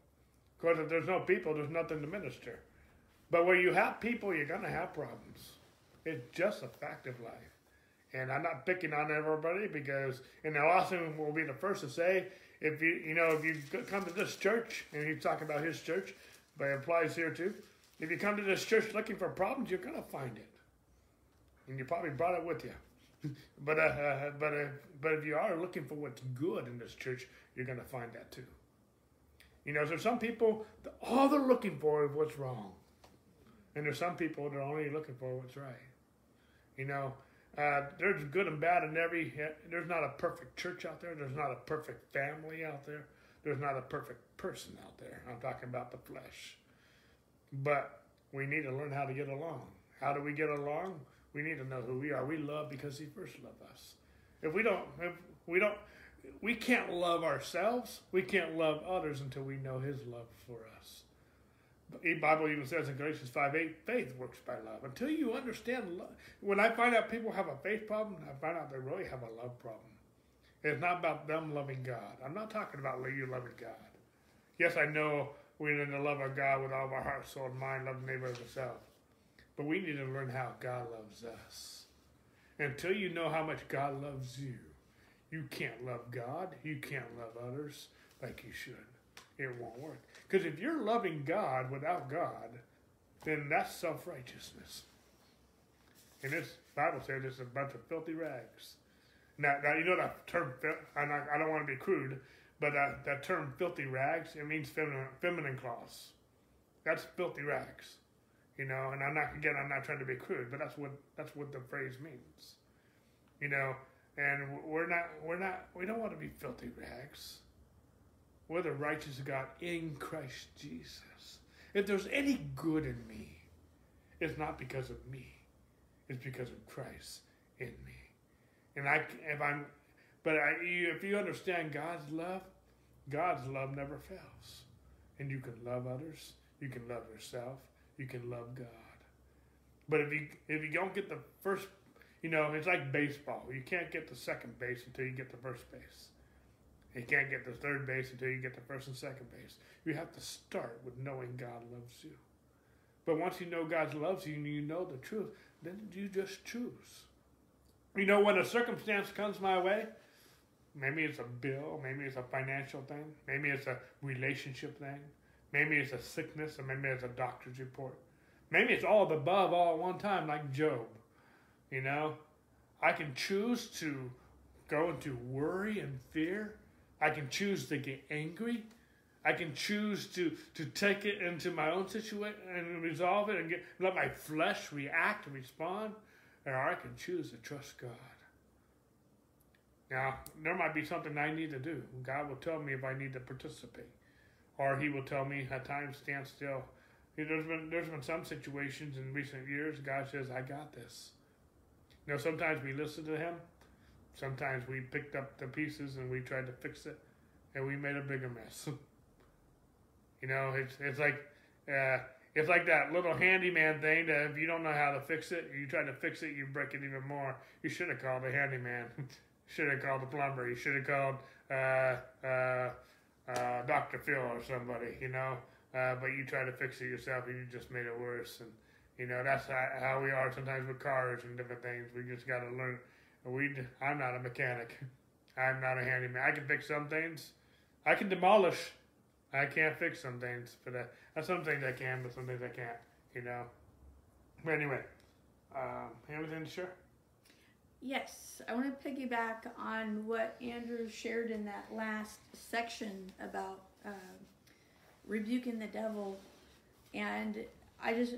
Because if there's no people, there's nothing to minister. But where you have people, you're going to have problems. It's just a fact of life. And I'm not picking on everybody because, and Austin will be the first to say, if you, you know, if you come to this church, and he's talking about his church, but it applies here too. If you come to this church looking for problems, you're going to find it. And you probably brought it with you. but uh, uh, but uh, but if you are looking for what's good in this church, you're going to find that too. You know, there's some people all they're looking for is what's wrong, and there's some people that are only looking for what's right. You know, uh, there's good and bad in every. There's not a perfect church out there. There's not a perfect family out there. There's not a perfect person out there. I'm talking about the flesh. But we need to learn how to get along. How do we get along? We need to know who we are. We love because He first loved us. If we don't, if we don't, we can't love ourselves. We can't love others until we know His love for us. The Bible even says in Galatians 5 8, faith works by love. Until you understand love, when I find out people have a faith problem, I find out they really have a love problem. It's not about them loving God. I'm not talking about you loving God. Yes, I know we need to love our God with all of our heart, soul, and mind, love the neighbor as ourselves. But we need to learn how God loves us. Until you know how much God loves you, you can't love God, you can't love others like you should. It won't work. Because if you're loving God without God, then that's self righteousness. And this Bible says it's a bunch of filthy rags. Now, now you know that term, not, I don't want to be crude, but that, that term filthy rags, it means feminine, feminine cloths. That's filthy rags. You know, and I'm not, again, I'm not trying to be crude, but that's what, that's what the phrase means. You know, and we're not, we're not, we don't want to be filthy rags. We're the righteous God in Christ Jesus. If there's any good in me, it's not because of me. It's because of Christ in me. And I, if I'm, but I, if you understand God's love, God's love never fails. And you can love others, you can love yourself, you can love God. But if you if you don't get the first, you know, it's like baseball. You can't get the second base until you get the first base. You can't get the third base until you get the first and second base. You have to start with knowing God loves you. But once you know God loves you and you know the truth, then you just choose. You know, when a circumstance comes my way, maybe it's a bill, maybe it's a financial thing, maybe it's a relationship thing, maybe it's a sickness, or maybe it's a doctor's report. Maybe it's all the above all at one time, like Job. You know, I can choose to go into worry and fear. I can choose to get angry. I can choose to, to take it into my own situation and resolve it and get, let my flesh react and respond or I can choose to trust God. Now, there might be something I need to do. God will tell me if I need to participate, or He will tell me at times stand still. There's been there's been some situations in recent years. God says, "I got this." You know, sometimes we listen to Him. Sometimes we picked up the pieces and we tried to fix it, and we made a bigger mess. you know, it's it's like uh, it's like that little handyman thing that if you don't know how to fix it, you try to fix it, you break it even more. You should have called the handyman. should have called the plumber. You should have called uh, uh, Dr. Phil or somebody, you know. Uh, but you try to fix it yourself and you just made it worse. And, you know, that's how we are sometimes with cars and different things. We just got to learn. We, I'm not a mechanic. I'm not a handyman. I can fix some things. I can demolish I can't fix some things, but uh, some things I can, but some things I can't. You know. But anyway, um, anything to share? Yes, I want to piggyback on what Andrew shared in that last section about uh, rebuking the devil, and I just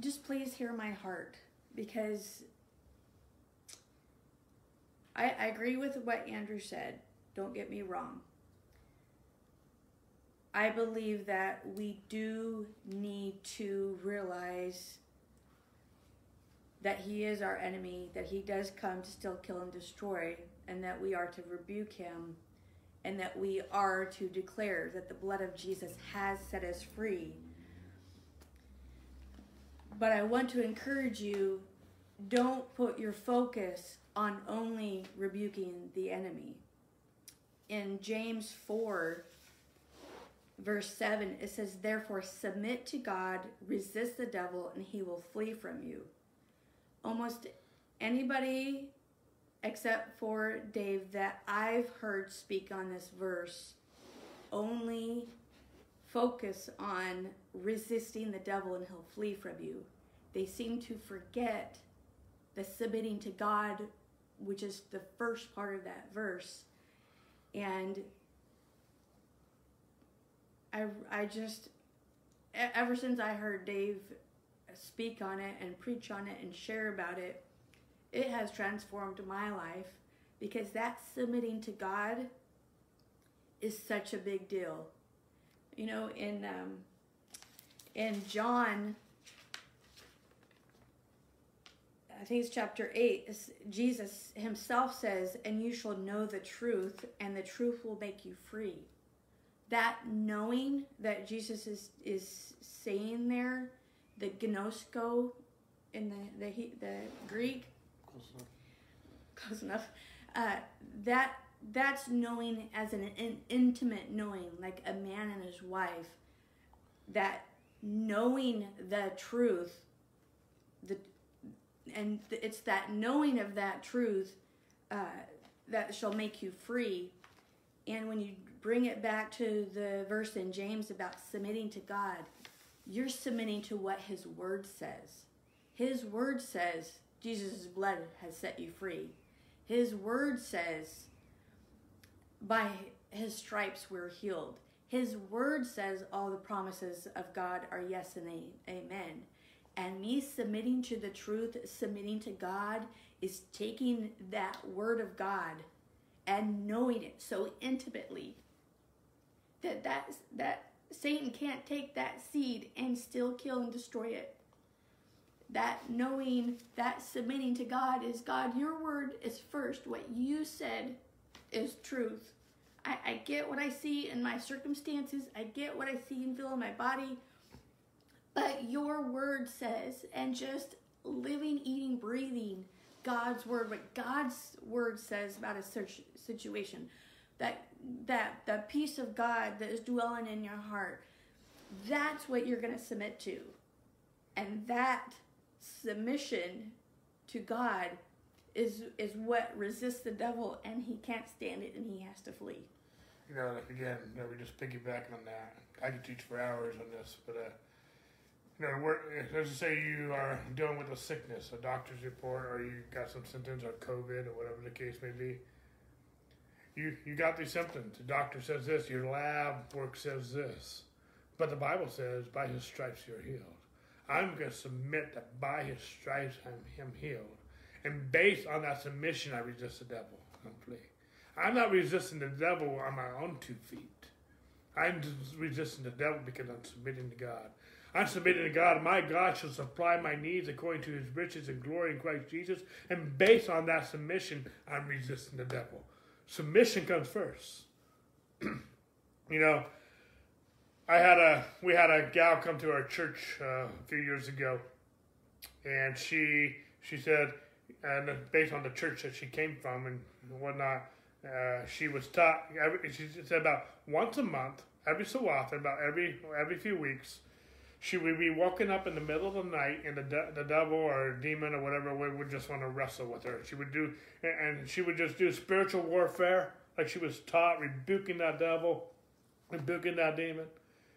just please hear my heart because I, I agree with what Andrew said. Don't get me wrong. I believe that we do need to realize that he is our enemy, that he does come to still kill and destroy, and that we are to rebuke him, and that we are to declare that the blood of Jesus has set us free. But I want to encourage you don't put your focus on only rebuking the enemy. In James 4, verse 7, it says, Therefore, submit to God, resist the devil, and he will flee from you. Almost anybody except for Dave that I've heard speak on this verse only focus on resisting the devil and he'll flee from you. They seem to forget the submitting to God which is the first part of that verse. And I, I just, ever since I heard Dave speak on it and preach on it and share about it, it has transformed my life because that submitting to God is such a big deal. You know, in um, in John I think it's chapter 8, Jesus himself says, And you shall know the truth, and the truth will make you free. that knowing that Jesus is is saying there, the gnosko in the the the Greek, close enough. Uh, that that's knowing as an, an intimate knowing, like a man and his wife. That knowing the truth, the and th- it's that knowing of that truth uh, that shall make you free. And when you bring it back to the verse in James about submitting to God, you're submitting to what His Word says. His Word says Jesus' blood has set you free. His Word says by His stripes we're healed. His Word says all the promises of God are yes and amen. And me submitting to the truth, submitting to God, is taking that Word of God and knowing it so intimately that that, that Satan can't take that seed and still kill and destroy it. That knowing, that submitting to God is God, your word is first. What you said is truth. I, I get what I see in my circumstances, I get what I see and feel in my body, but your word says, and just living, eating, breathing God's word, what God's word says about a situation, that that the peace of God that is dwelling in your heart, that's what you're going to submit to, and that submission to God is is what resists the devil, and he can't stand it, and he has to flee. You know, again, you know, we just piggybacking on that. I could teach for hours on this, but uh, you know, let's say you are dealing with a sickness, a doctor's report, or you got some symptoms of COVID or whatever the case may be. You you got these symptoms. The doctor says this. Your lab work says this, but the Bible says, "By His stripes you're healed." I'm going to submit that by His stripes I'm Him healed, and based on that submission, I resist the devil flee. I'm not resisting the devil on my own two feet. I'm resisting the devil because I'm submitting to God. I'm submitting to God. My God shall supply my needs according to his riches and glory in Christ Jesus. And based on that submission, I'm resisting the devil. Submission comes first. you know, I had a we had a gal come to our church uh, a few years ago, and she she said, and based on the church that she came from and whatnot, uh, she was taught. Every, she said about once a month, every so often, about every every few weeks, she would be woken up in the middle of the night, and the de- the devil or demon or whatever would, just want to wrestle with her. She would do, and she would just do spiritual warfare, like she was taught, rebuking that devil, rebuking that demon,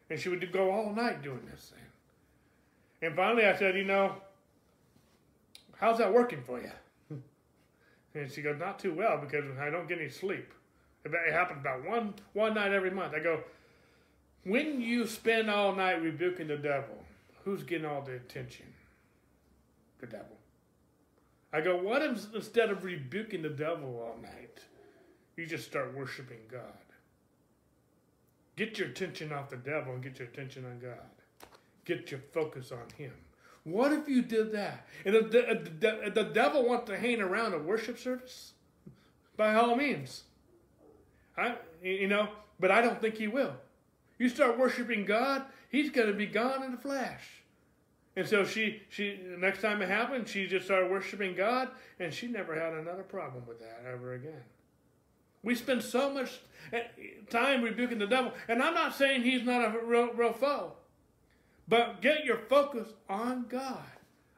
and she would go all night doing this thing. And finally, I said, you know, how's that working for you? And she goes, not too well because I don't get any sleep. It happens about one one night every month. I go, when you spend all night rebuking the devil, who's getting all the attention? The devil. I go, what if instead of rebuking the devil all night, you just start worshiping God? Get your attention off the devil and get your attention on God. Get your focus on Him. What if you did that? And if the, the, the devil wants to hang around a worship service, by all means. I, you know, but I don't think he will. You start worshiping God, he's going to be gone in a flash. And so she, she, next time it happened, she just started worshiping God, and she never had another problem with that ever again. We spend so much eh, time rebuking the devil, and I'm not saying he's not a real, real foe. But get your focus on God.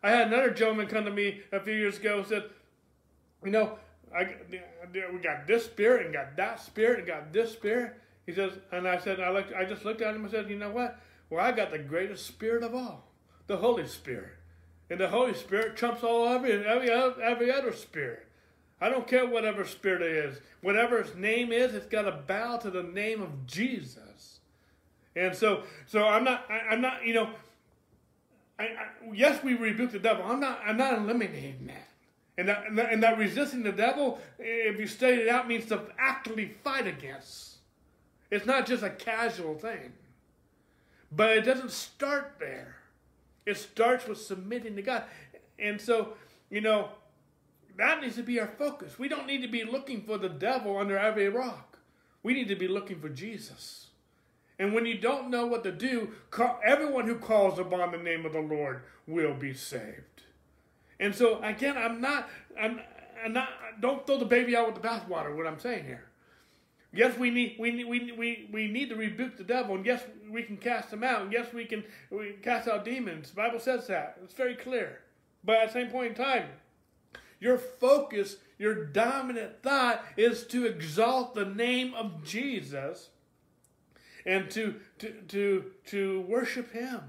I had another gentleman come to me a few years ago and said, You know, I, we got this spirit and got that spirit and got this spirit. He says, and I said, I, looked, I just looked at him and said, You know what? Well, I got the greatest spirit of all, the Holy Spirit. And the Holy Spirit trumps all every, every, every other spirit. I don't care whatever spirit it is. Whatever its name is, it's got to bow to the name of Jesus. And so, so I'm not, I, am not, you know, I, I, yes, we rebuke the devil. I'm not, I'm not eliminating that. And that, and that, and that resisting the devil, if you state it out, means to actively fight against. It's not just a casual thing. But it doesn't start there. It starts with submitting to God. And so, you know, that needs to be our focus. We don't need to be looking for the devil under every rock. We need to be looking for Jesus. And when you don't know what to do, call, everyone who calls upon the name of the Lord will be saved. And so again, I'm not, I'm, I'm not. Don't throw the baby out with the bathwater. What I'm saying here. Yes, we need we we, we, we need to rebuke the devil, and yes, we can cast him out, and yes, we can we can cast out demons. The Bible says that. It's very clear. But at the same point in time, your focus, your dominant thought is to exalt the name of Jesus and to to to to worship him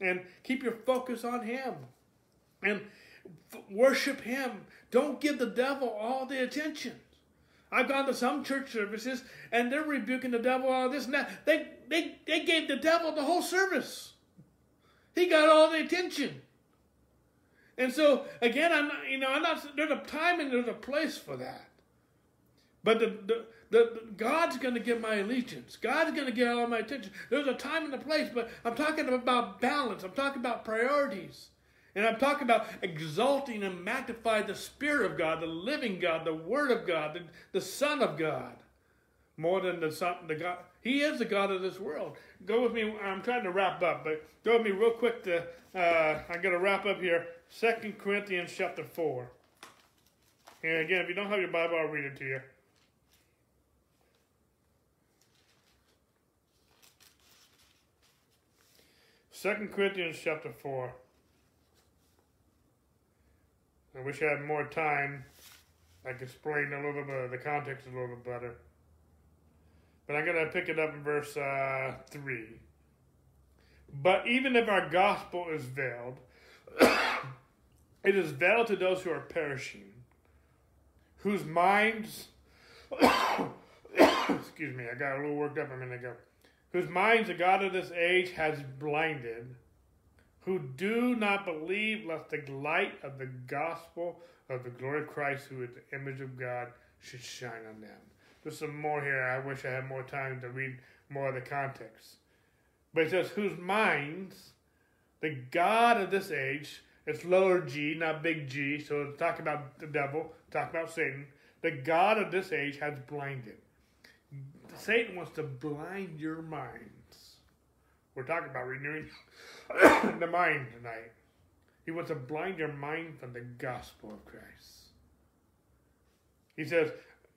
and keep your focus on him and worship him. Don't give the devil all the attention. I've gone to some church services and they're rebuking the devil, all this and that. They, they, they gave the devil the whole service. He got all the attention. And so, again, I'm not, you know, I'm not, there's a time and there's a place for that. But the, the, the, God's going to get my allegiance. God's going to get all my attention. There's a time and a place, but I'm talking about balance. I'm talking about priorities. And I'm talking about exalting and magnify the Spirit of God, the living God, the Word of God, the, the Son of God, more than the Son, the God. He is the God of this world. Go with me. I'm trying to wrap up, but go with me real quick. To uh, I'm going to wrap up here. Second Corinthians chapter four. And again, if you don't have your Bible, I'll read it to you. Second Corinthians chapter four. I wish I had more time. I could explain a little bit of the context a little bit better. But I'm going to pick it up in verse uh, 3. But even if our gospel is veiled, it is veiled to those who are perishing, whose minds, excuse me, I got a little worked up a minute ago, whose minds the God of this age has blinded who do not believe, lest the light of the gospel of the glory of Christ, who is the image of God, should shine on them. There's some more here. I wish I had more time to read more of the context. But it says, whose minds the God of this age, it's lower G, not big G, so it's talking about the devil, talking about Satan. The God of this age has blinded. Satan wants to blind your minds. We're talking about renewing the mind tonight. He wants to blind your mind from the gospel of Christ. He says,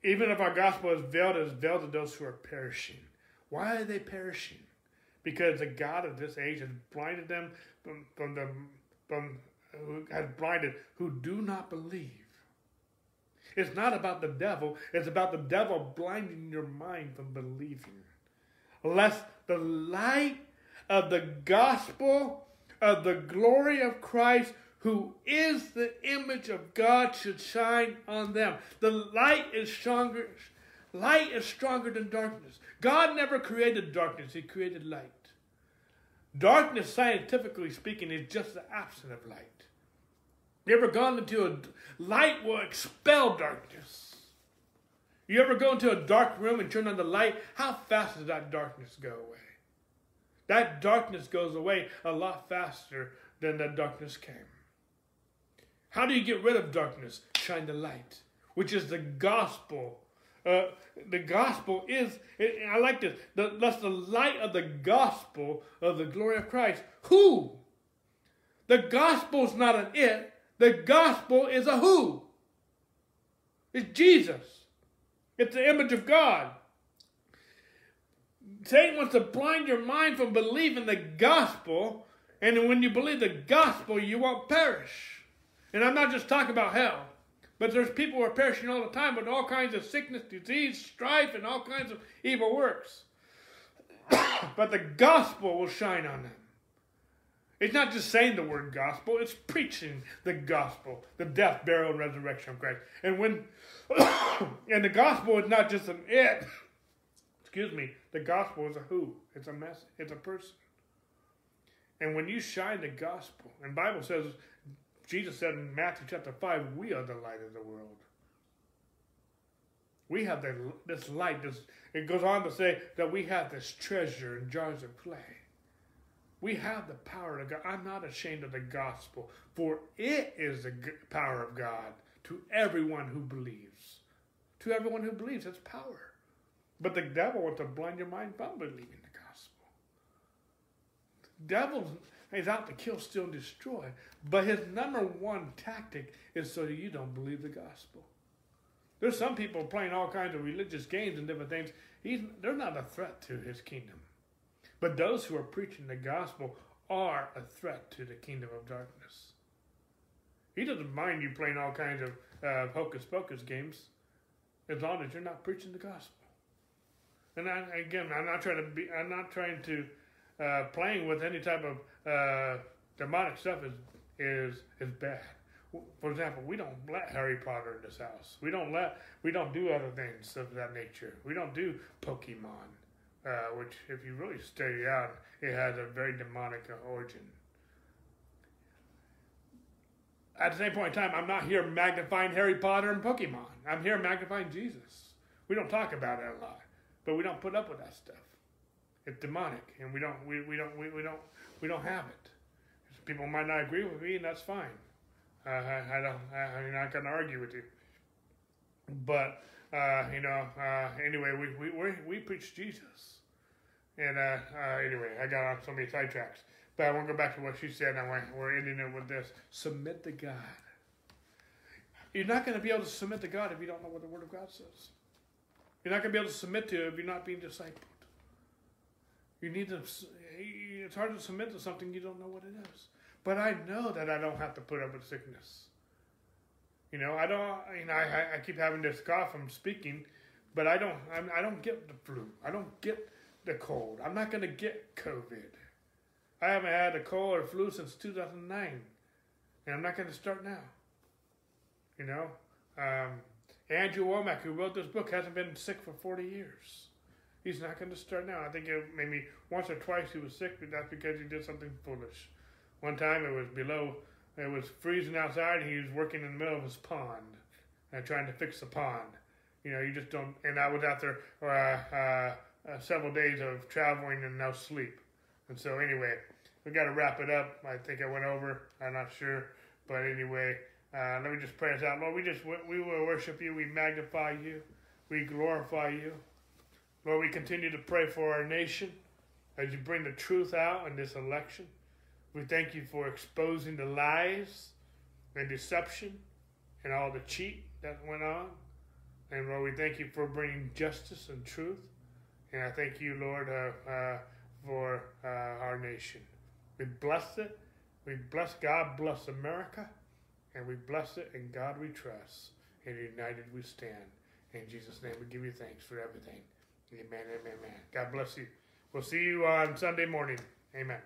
even if our gospel is veiled, it is veiled to those who are perishing. Why are they perishing? Because the God of this age has blinded them from, from the from who has blinded who do not believe. It's not about the devil, it's about the devil blinding your mind from believing. Lest the light of the gospel of the glory of Christ, who is the image of God, should shine on them. The light is stronger. Light is stronger than darkness. God never created darkness, He created light. Darkness, scientifically speaking, is just the absence of light. You ever gone into a light will expel darkness? You ever go into a dark room and turn on the light? How fast does that darkness go away? That darkness goes away a lot faster than that darkness came. How do you get rid of darkness? Shine the light, which is the gospel. Uh, the gospel is, I like this, the, that's the light of the gospel of the glory of Christ. Who? The gospel is not an it, the gospel is a who. It's Jesus. It's the image of God. Satan wants to blind your mind from believing the gospel, and when you believe the gospel, you won't perish. And I'm not just talking about hell, but there's people who are perishing all the time with all kinds of sickness, disease, strife, and all kinds of evil works. but the gospel will shine on them. It's not just saying the word gospel, it's preaching the gospel, the death, burial, and resurrection of Christ. And when and the gospel is not just an it, excuse me, the gospel is a who. It's a message. It's a person. And when you shine the gospel, and Bible says, Jesus said in Matthew chapter 5, we are the light of the world. We have the, this light. This, it goes on to say that we have this treasure in jars of clay. We have the power of God. I'm not ashamed of the gospel, for it is the power of God to everyone who believes. To everyone who believes, it's power. But the devil wants to blind your mind from believing the gospel. devil is out to kill, steal, and destroy. But his number one tactic is so that you don't believe the gospel. There's some people playing all kinds of religious games and different things. He's, they're not a threat to his kingdom. But those who are preaching the gospel are a threat to the kingdom of darkness. He doesn't mind you playing all kinds of uh, hocus pocus games as long as you're not preaching the gospel. And I, again, I'm not trying to be. I'm not trying to uh, playing with any type of uh, demonic stuff is is is bad. For example, we don't let Harry Potter in this house. We don't let. We don't do other things of that nature. We don't do Pokemon, uh, which, if you really study out, it has a very demonic origin. At the same point in time, I'm not here magnifying Harry Potter and Pokemon. I'm here magnifying Jesus. We don't talk about it a lot, but we don't put up with that stuff. It's demonic, and we don't we, we don't we, we don't we don't have it. People might not agree with me, and that's fine. Uh, I, I, don't. I, am not going to argue with you. But uh, you know, uh, anyway, we, we we preach Jesus, and uh, uh, anyway, I got on so many sidetracks. But I want to go back to what she said. I want, we're ending it with this: submit to God. You're not going to be able to submit to God if you don't know what the Word of God says. You're not going to be able to submit to it if you're not being discipled. You need to. It's hard to submit to something you don't know what it is. But I know that I don't have to put up with sickness. You know, I don't. You know, I, I keep having this cough from speaking, but I don't. I'm, I don't get the flu. I don't get the cold. I'm not going to get COVID. I haven't had a cold or flu since 2009, and I'm not going to start now. You know, um, Andrew Wommack, who wrote this book, hasn't been sick for 40 years. He's not going to start now. I think it, maybe once or twice he was sick, but that's because he did something foolish. One time it was below, it was freezing outside, and he was working in the middle of his pond, and trying to fix the pond. You know, you just don't. And I was after uh, uh, uh, several days of traveling and no sleep. And so, anyway, we got to wrap it up. I think I went over. I'm not sure, but anyway, uh, let me just pray us out. Lord, we just we will worship you. We magnify you. We glorify you. Lord, we continue to pray for our nation as you bring the truth out in this election. We thank you for exposing the lies and deception and all the cheat that went on. And Lord, we thank you for bringing justice and truth. And I thank you, Lord, uh, uh, for uh, our nation. We bless it. We bless God, bless America. And we bless it. In God we trust. And united we stand. In Jesus' name, we give you thanks for everything. Amen, amen, amen. God bless you. We'll see you on Sunday morning. Amen.